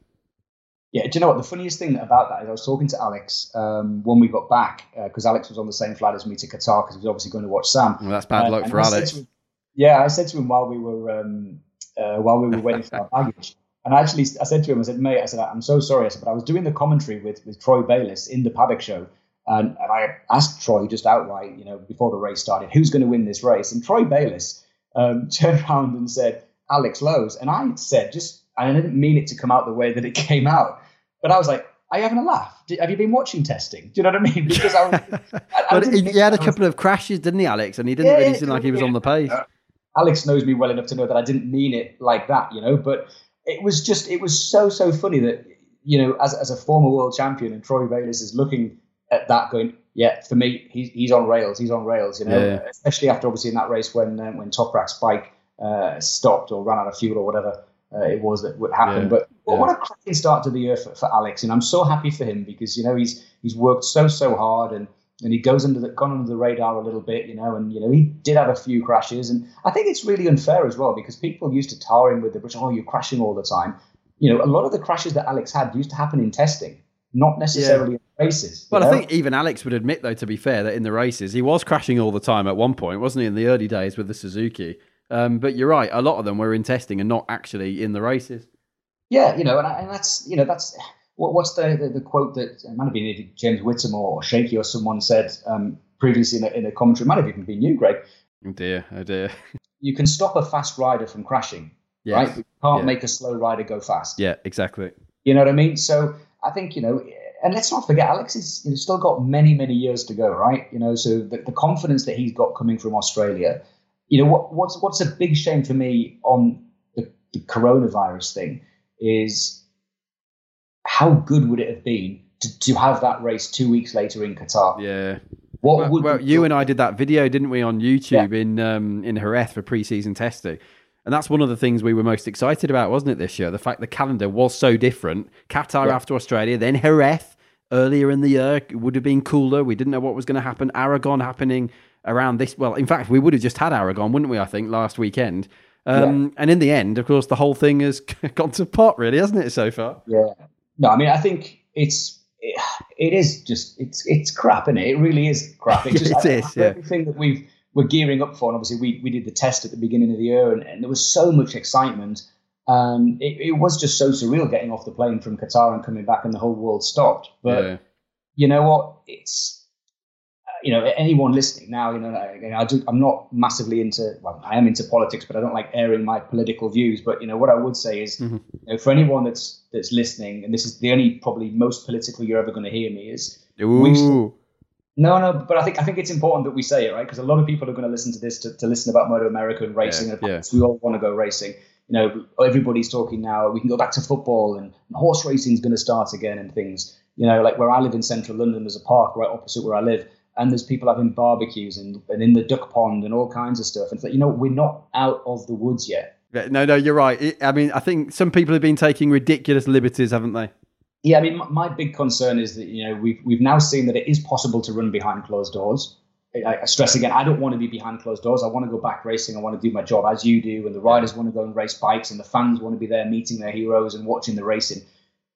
B: Yeah, do you know what? The funniest thing about that is I was talking to Alex um, when we got back because Alex was on the same flight as me to Qatar because he was obviously going to watch Sam.
A: Well, that's bad
B: Uh,
A: luck for Alex.
B: him- yeah, I said to him while we were um, uh, while we were waiting for our baggage, and I actually I said to him, I said, mate, I said, I'm so sorry, I said, but I was doing the commentary with with Troy Bayliss in the paddock show, And, and I asked Troy just outright, you know, before the race started, who's going to win this race? And Troy Bayliss um, turned around and said, Alex Lowes. And I said, just, and I didn't mean it to come out the way that it came out, but I was like, are you having a laugh? Have you been watching testing? Do you know what I mean? Because I was.
A: I, I he, he, had a couple was, of crashes, didn't he, Alex? And he didn't yeah, really seem like he was on the pace. Uh,
B: Alex knows me well enough to know that I didn't mean it like that, you know. But it was just, it was so so funny that you know, as as a former world champion, and Troy Bayliss is looking at that, going, yeah, for me, he's he's on rails, he's on rails, you know. Yeah. Especially after obviously in that race when uh, when Toprak's bike uh, stopped or ran out of fuel or whatever uh, it was that would happen. Yeah. But yeah. what a cracking start to the year for, for Alex, and I'm so happy for him because you know he's he's worked so so hard and and he goes under the gone under the radar a little bit, you know, and you know he did have a few crashes, and I think it's really unfair as well because people used to tar him with the British, oh, you're crashing all the time. You know, a lot of the crashes that Alex had used to happen in testing, not necessarily races.
A: Well,
B: know?
A: I think even Alex would admit, though, to be fair, that in the races he was crashing all the time at one point, wasn't he? In the early days with the Suzuki, um, but you're right, a lot of them were in testing and not actually in the races.
B: Yeah, you know, and, I, and that's you know that's what, what's the, the, the quote that it might have been James Whitham or Shakey or someone said um, previously in a, in a commentary, it might have even been you, Greg.
A: Oh dear, oh dear.
B: You can stop a fast rider from crashing, yes. right? you can't yeah. make a slow rider go fast.
A: Yeah, exactly.
B: You know what I mean? So I think you know, and let's not forget, Alex has you know, still got many many years to go, right? You know, so the, the confidence that he's got coming from Australia. You know what, what's what's a big shame for me on the, the coronavirus thing is how good would it have been to, to have that race two weeks later in Qatar?
A: Yeah. What well, would well you and I did that video, didn't we, on YouTube yeah. in um, in Jerez for preseason testing? And that's one of the things we were most excited about, wasn't it, this year? The fact the calendar was so different. Qatar yeah. after Australia, then Jerez earlier in the year it would have been cooler. We didn't know what was going to happen. Aragon happening around this. Well, in fact, we would have just had Aragon, wouldn't we? I think last weekend. Um, yeah. And in the end, of course, the whole thing has gone to pot, really, hasn't it, so far?
B: Yeah. No, I mean, I think it's it, it is just it's it's crap, isn't it? It really is crap. It's just
A: it I, is, yeah.
B: everything that we've we're gearing up for. And obviously, we we did the test at the beginning of the year, and, and there was so much excitement. Um, it, it, was just so surreal getting off the plane from Qatar and coming back, and the whole world stopped. But yeah. you know what? It's you know, anyone listening now, you know, I, I do, I'm not massively into, well, I am into politics, but I don't like airing my political views. But you know, what I would say is, mm-hmm. you know, for anyone that's that's listening, and this is the only probably most political you're ever going to hear me is,
A: Ooh.
B: No, no, but I think I think it's important that we say it, right? Because a lot of people are going to listen to this to, to listen about Moto America and racing, yeah, and yeah. we all want to go racing. You know, everybody's talking now. We can go back to football, and, and horse racing is going to start again, and things. You know, like where I live in central London, there's a park right opposite where I live and there's people having barbecues and, and in the duck pond and all kinds of stuff. And it's like, you know, we're not out of the woods yet.
A: No, no, you're right. I mean, I think some people have been taking ridiculous liberties, haven't they?
B: Yeah, I mean, my big concern is that you know we've we've now seen that it is possible to run behind closed doors. I, I stress again, I don't want to be behind closed doors. I want to go back racing. I want to do my job as you do, and the riders want to go and race bikes, and the fans want to be there meeting their heroes and watching the racing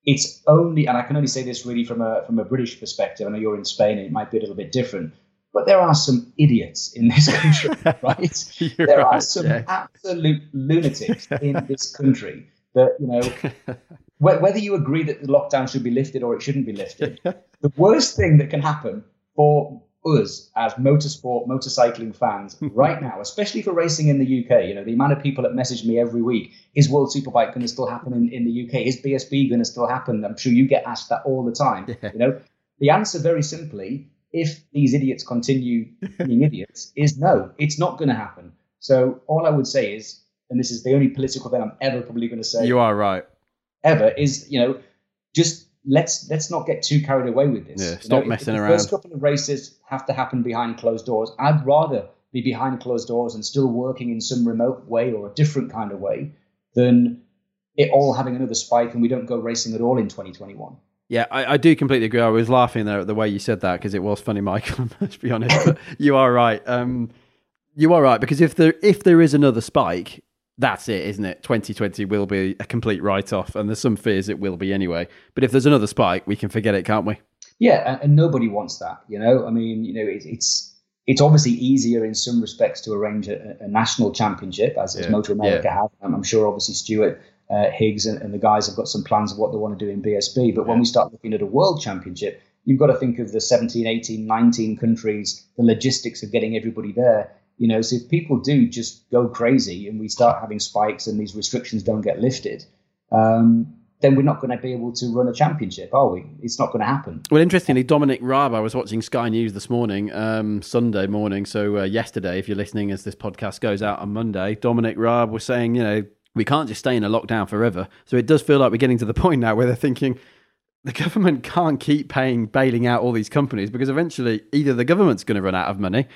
B: it's only, and I can only say this really from a from a British perspective. I know you're in Spain, and it might be a little bit different. But there are some idiots in this country, right? there right, are some yeah. absolute lunatics in this country that, you know, whether you agree that the lockdown should be lifted or it shouldn't be lifted, the worst thing that can happen for us as motorsport, motorcycling fans hmm. right now, especially for racing in the UK, you know, the amount of people that message me every week, is World Superbike going to still happen in, in the UK? Is BSB going to still happen? I'm sure you get asked that all the time. Yeah. You know, the answer very simply if these idiots continue being idiots, is no, it's not going to happen. So all I would say is, and this is the only political thing I'm ever probably going to say.
A: You are right.
B: Ever is, you know, just let's let's not get too carried away with this.
A: Yeah, stop you know, messing
B: if, if
A: around.
B: The first couple of races have to happen behind closed doors. I'd rather be behind closed doors and still working in some remote way or a different kind of way than it all having another spike and we don't go racing at all in 2021.
A: Yeah, I, I, do completely agree. I was laughing there at the way you said that because it was funny, Michael. Let's be honest, but you are right. Um, you are right because if there if there is another spike, that's it, isn't it? 2020 will be a complete write off, and there's some fears it will be anyway. But if there's another spike, we can forget it, can't we?
B: Yeah, and, and nobody wants that. You know, I mean, you know, it, it's it's obviously easier in some respects to arrange a, a national championship, as, yeah. as Motor America yeah. have. I'm sure, obviously, Stuart uh, Higgs and, and, the guys have got some plans of what they want to do in BSB. But yeah. when we start looking at a world championship, you've got to think of the 17, 18, 19 countries, the logistics of getting everybody there. You know, so if people do just go crazy and we start having spikes and these restrictions don't get lifted, um, then we're not going to be able to run a championship, are we? It's not going to happen.
A: Well, interestingly, Dominic Raab, I was watching Sky News this morning, um, Sunday morning. So, uh, yesterday, if you're listening as this podcast goes out on Monday, Dominic Raab was saying, you know, we can't just stay in a lockdown forever. So, it does feel like we're getting to the point now where they're thinking the government can't keep paying, bailing out all these companies because eventually either the government's going to run out of money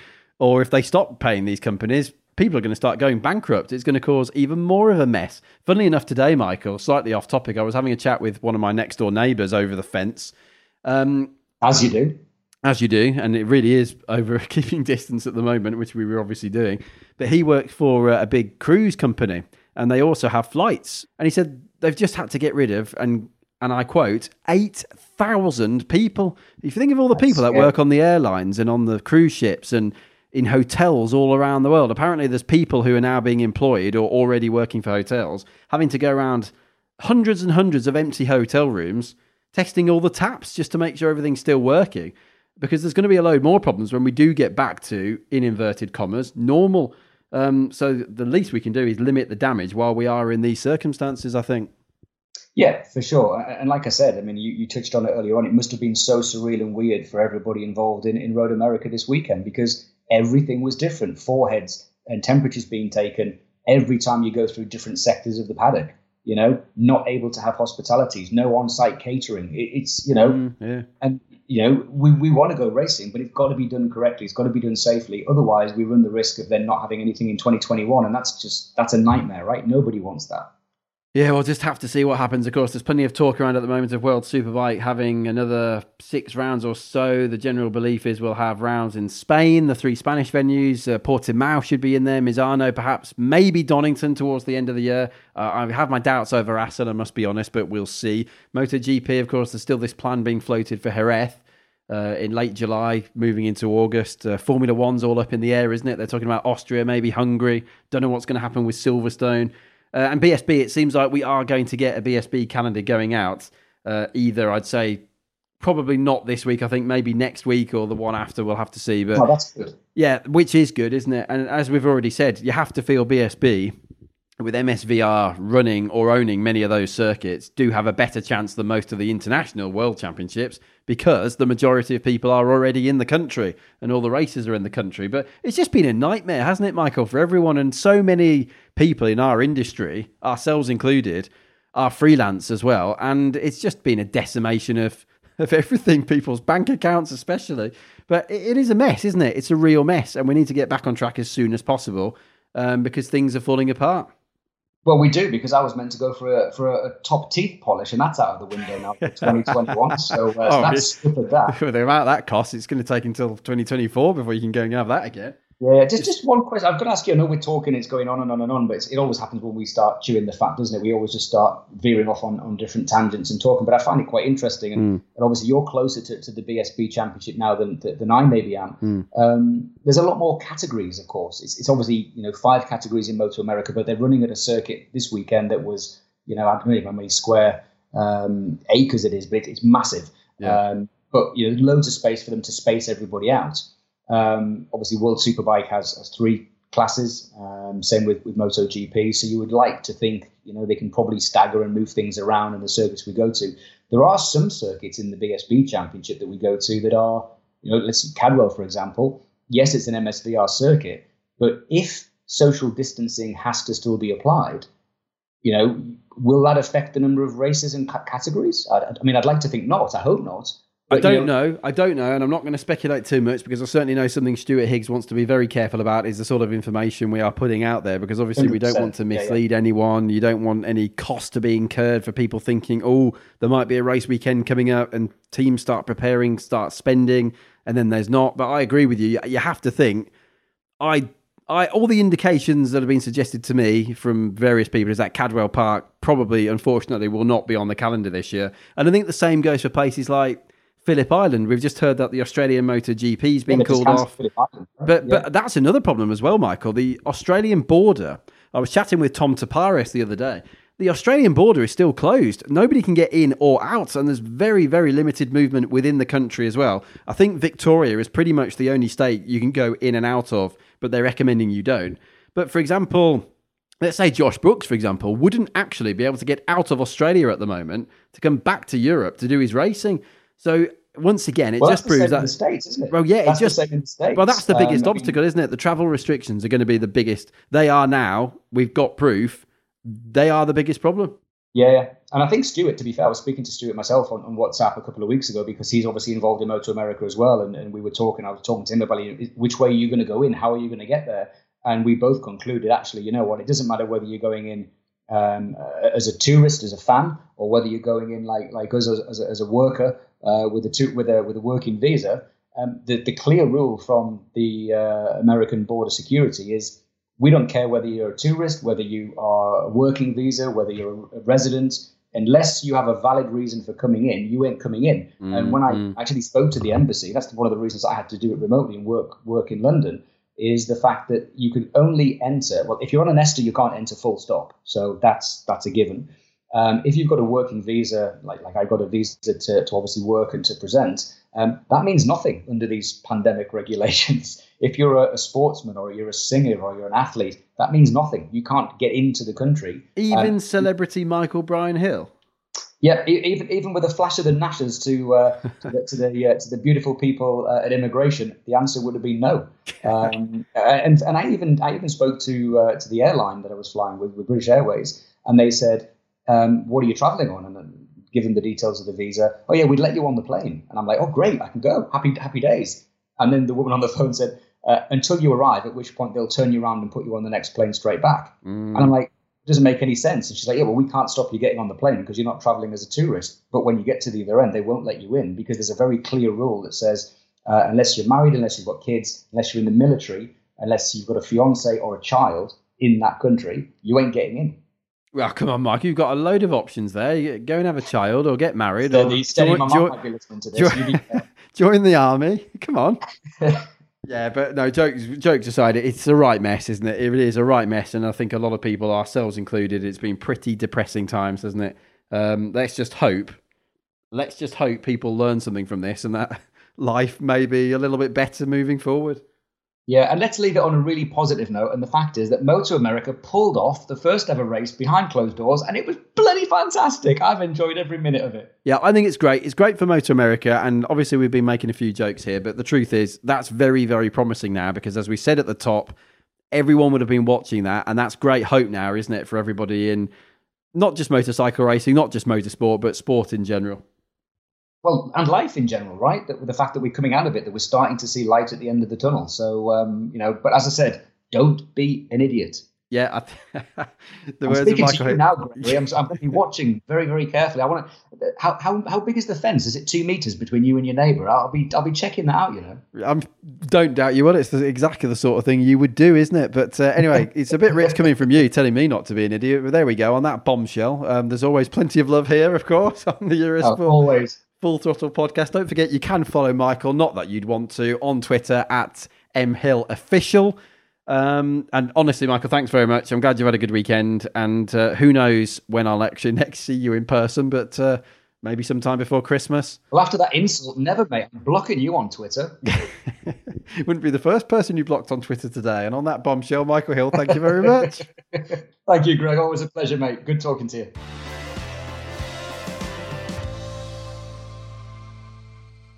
A: or if they stop paying these companies, people are going to start going bankrupt. It's going to cause even more of a mess. Funnily enough, today, Michael, slightly off topic, I was having a chat with one of my next door neighbours over the fence. Um,
B: as you do.
A: As you do, and it really is over keeping distance at the moment, which we were obviously doing. But he worked for a big cruise company, and they also have flights. And he said they've just had to get rid of, and and I quote, eight thousand people. If you think of all the That's people that work on the airlines and on the cruise ships and in hotels all around the world. Apparently, there's people who are now being employed or already working for hotels having to go around hundreds and hundreds of empty hotel rooms testing all the taps just to make sure everything's still working. Because there's going to be a load more problems when we do get back to, in inverted commas, normal. Um, so the least we can do is limit the damage while we are in these circumstances, I think.
B: Yeah, for sure. And like I said, I mean, you, you touched on it earlier on. It must have been so surreal and weird for everybody involved in, in Road America this weekend because everything was different. Foreheads and temperatures being taken every time you go through different sectors of the paddock. You know, not able to have hospitalities, no on-site catering. It, it's you know, mm, yeah. and you know, we, we want to go racing, but it's got to be done correctly. It's got to be done safely. Otherwise, we run the risk of then not having anything in 2021, and that's just that's a nightmare, right? Nobody wants that.
A: Yeah, we'll just have to see what happens. Of course, there's plenty of talk around at the moment of World Superbike having another six rounds or so. The general belief is we'll have rounds in Spain, the three Spanish venues. Uh, Portimao should be in there, Misano, perhaps, maybe Donington towards the end of the year. Uh, I have my doubts over Assen, I must be honest, but we'll see. MotoGP, of course, there's still this plan being floated for Jerez. Uh, in late July, moving into August. Uh, Formula One's all up in the air, isn't it? They're talking about Austria, maybe Hungary. Don't know what's going to happen with Silverstone. Uh, and BSB, it seems like we are going to get a BSB calendar going out. Uh, either I'd say probably not this week. I think maybe next week or the one after. We'll have to see. But
B: oh, that's good.
A: Yeah, which is good, isn't it? And as we've already said, you have to feel BSB with MSVR running or owning many of those circuits do have a better chance than most of the international world championships because the majority of people are already in the country and all the races are in the country. But it's just been a nightmare, hasn't it, Michael, for everyone? And so many people in our industry, ourselves included, are freelance as well. And it's just been a decimation of, of everything, people's bank accounts, especially. But it, it is a mess, isn't it? It's a real mess. And we need to get back on track as soon as possible um, because things are falling apart.
B: Well, we do because I was meant to go for a for a, top teeth polish, and that's out of the window now for 2021. so, uh, oh, so that's stupid. That
A: with the amount that costs, it's going to take until 2024 before you can go and have that again.
B: Yeah, just just one question. I've got to ask you. I know we're talking; it's going on and on and on, but it always happens when we start chewing the fat, doesn't it? We always just start veering off on, on different tangents and talking. But I find it quite interesting, and, mm. and obviously you're closer to, to the BSB Championship now than than I maybe am. Mm. Um, there's a lot more categories, of course. It's, it's obviously you know five categories in Moto America, but they're running at a circuit this weekend that was you know I don't know how many square um, acres it is, but it, it's massive. Yeah. Um, but you know, loads of space for them to space everybody out. Um, obviously, World Superbike has, has three classes. Um, same with, with MotoGP. So you would like to think, you know, they can probably stagger and move things around in the circuits we go to. There are some circuits in the BSB Championship that we go to that are, you know, let's see, Cadwell, for example. Yes, it's an MSVR circuit, but if social distancing has to still be applied, you know, will that affect the number of races and categories? I, I mean, I'd like to think not. I hope not.
A: I don't know. I don't know, and I'm not going to speculate too much because I certainly know something Stuart Higgs wants to be very careful about is the sort of information we are putting out there because obviously we don't want to mislead yeah, yeah. anyone. You don't want any cost to be incurred for people thinking, oh, there might be a race weekend coming up and teams start preparing, start spending, and then there's not. But I agree with you. You have to think. I I, all the indications that have been suggested to me from various people is that Cadwell Park probably, unfortunately, will not be on the calendar this year. And I think the same goes for places like Phillip Island. We've just heard that the Australian Motor GP's been yeah, called off. Island, right? But yeah. but that's another problem as well, Michael. The Australian border. I was chatting with Tom Toparis the other day, the Australian border is still closed. Nobody can get in or out, and there's very, very limited movement within the country as well. I think Victoria is pretty much the only state you can go in and out of, but they're recommending you don't. But for example, let's say Josh Brooks, for example, wouldn't actually be able to get out of Australia at the moment to come back to Europe to do his racing. So once again, it
B: well,
A: just proves that
B: the states, isn't it?
A: Well, yeah,
B: that's
A: it just
B: the same in the states.
A: well, that's the biggest
B: Um, I
A: obstacle,
B: mean,
A: isn't it? The travel restrictions are going to be the biggest. They are now. We've got proof. They are the biggest problem.
B: Yeah, yeah. and I think Stuart. To be fair, I was speaking to Stuart myself on, on WhatsApp a couple of weeks ago because he's obviously involved in Moto America as well, and, and we were talking. I was talking to him about which way are you going to go in, how are you going to get there, and we both concluded actually, you know what, it doesn't matter whether you're going in um, uh, as a tourist, as a fan, or whether you're going in like like us as, as, a, as a worker uh, with a tu- with a with a working visa. Um, the the clear rule from the uh, American Border Security is we don't care whether you're a tourist, whether you are a working visa, whether you're a resident. Unless you have a valid reason for coming in, you ain't coming in. and when I actually spoke to the embassy, that's one of the reasons I had to do it remotely and work work in London is the fact that you can only enter. Well, if you're on an ESTA, you can't enter full stop. So that's that's a given. Um, if you've got a working visa, like like I've got a visa to, to obviously work and to present, um, that means nothing under these pandemic regulations. If you're a, a sportsman or you're a singer or you're an athlete, that means nothing. You can't get into the country.
A: Even
B: Um,
A: celebrity Michael Bryan Hill.
B: yeah, even even with a flash of the gnashers to uh, to the to the, uh, to the beautiful people uh, at immigration, the answer would have been no. Um, and and I even I even spoke to uh, to the airline that I was flying with with British Airways, and they said, um, "What are you traveling on?" And then give them the details of the visa. Oh yeah, we'd let you on the plane. And I'm like, "Oh great, I can go. Happy happy days." And then the woman on the phone said, uh, "Until you arrive, at which point they'll turn you around and put you on the next plane straight back." And I'm like, it doesn't make any sense. And she's like, yeah, well, we can't stop you getting on the plane because you're not traveling as a tourist. But when you get to the other end, they won't let you in because there's a very clear rule that says uh, unless you're married, unless you've got kids, unless you're in the military, unless you've got a fiance or a child in that country, you ain't getting in.
A: Well, come on, Mark. You've got a load of options there. Go and have a child, or get married,
B: So
A: or
B: steady,
A: join,
B: my mum might be listening to this.
A: join- join the army. Come on. Yeah, but no, jokes jokes aside, it's a right mess, isn't it? It is a right mess, and I think a lot of people, ourselves included, it's been pretty depressing times, hasn't it? Um, let's just hope, let's just hope people learn something from this, and that life may be a little bit better moving forward.
B: Yeah, and let's leave it on a really positive note. And the fact is that Moto America pulled off the first ever race behind closed doors, and it was bloody fantastic. I've enjoyed every minute of it.
A: Yeah, I think it's great. It's great for Moto America, and obviously we've been making a few jokes here, but the truth is that's very, very promising now because, as we said at the top, everyone would have been watching that, and that's great hope now, isn't it, for everybody in not just motorcycle racing, not just motorsport, but sport in general.
B: Well, and life in general, right? That the fact that we're coming out of it, that we're starting to see light at the end of the tunnel. So, um, you know, but as I said, don't be an idiot.
A: Yeah, I th- the
B: I'm
A: words of Michael.
B: to you now, Gregory. I'm, I'm going to be watching very, very carefully. I want to. How, how how big is the fence? Is it two meters between you and your neighbour? I'll be I'll be checking that out. You know.
A: I'm, don't doubt you will. It's the, exactly the sort of thing you would do, isn't it? But uh, anyway, it's a bit rich coming from you, telling me not to be an idiot. But there we go on that bombshell. Um, there's always plenty of love here, of course, on the Eurosport.
B: Oh, always.
A: Full Throttle Podcast. Don't forget, you can follow Michael, not that you'd want to, on Twitter at mhillofficial. Um, and honestly, Michael, thanks very much. I'm glad you've had a good weekend. And uh, who knows when I'll actually next see you in person, but uh, maybe sometime before Christmas.
B: Well, after that insult, never, mate. I'm blocking you on Twitter.
A: Wouldn't be the first person you blocked on Twitter today. And on that bombshell, Michael Hill, thank you very much.
B: Thank you, Greg. Always a pleasure, mate. Good talking to you.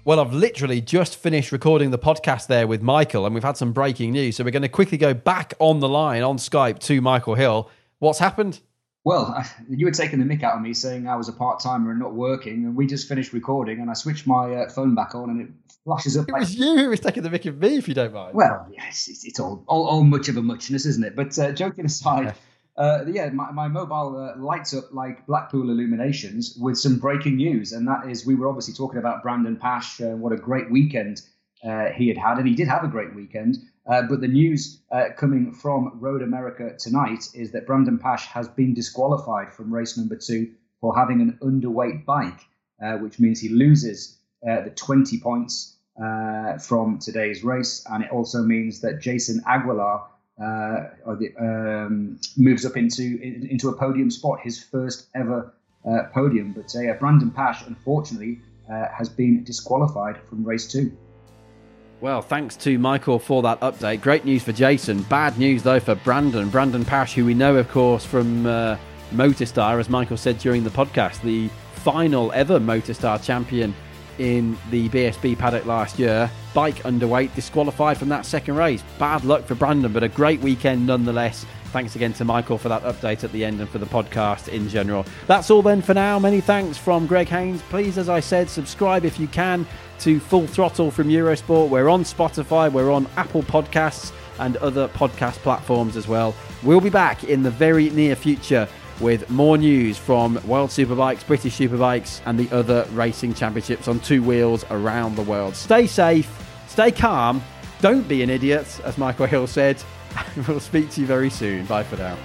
A: Well, I've literally just finished recording the podcast there with Michael, and we've had some breaking news. So we're going to quickly go back on the line on Skype to Michael Hill. What's happened?
B: Well, you were taking the mick out of me saying I was a part timer and not working, and we just finished recording, and I switched my uh, phone back on, and it flashes up.
A: It
B: Like,
A: was you who was taking the mic of me, if you don't mind.
B: well, yes, it's, it's all, all all much of a muchness, isn't it? But uh, joking aside, uh, yeah, my, my mobile uh, lights up like Blackpool illuminations with some breaking news, and that is we were obviously talking about Brandon Paasch, uh, what a great weekend uh, he had had, and he did have a great weekend. Uh, but the news uh, coming from Road America tonight is that Brandon Paasch has been disqualified from race number two for having an underweight bike, which means he loses the 20 points from today's race. And it also means that Jason Aguilar uh, or the, um, moves up into into a podium spot, his first ever uh, podium. But uh, Brandon Paasch, unfortunately, uh, has been disqualified from race two.
A: Well, thanks to Michael for that update. Great news for Jason. Bad news, though, for Brandon. Brandon Paasch, who we know, of course, from uh, Motostar, as Michael said during the podcast, the final ever Motostar champion in the BSB paddock last year. Bike underweight, disqualified from that second race. Bad luck for Brandon, but a great weekend nonetheless. Thanks again to Michael for that update at the end and for the podcast in general. That's all then for now. Many thanks from Greg Haynes. Please, as I said, subscribe if you can to Full Throttle from Eurosport. We're on Spotify, we're on Apple Podcasts and other podcast platforms as well. We'll be back in the very near future with more news from World Superbikes, British Superbikes, and the other racing championships on two wheels around the world. Stay safe, stay calm, don't be an idiot, as Michael Hill said. we'll speak to you very soon. Bye for now.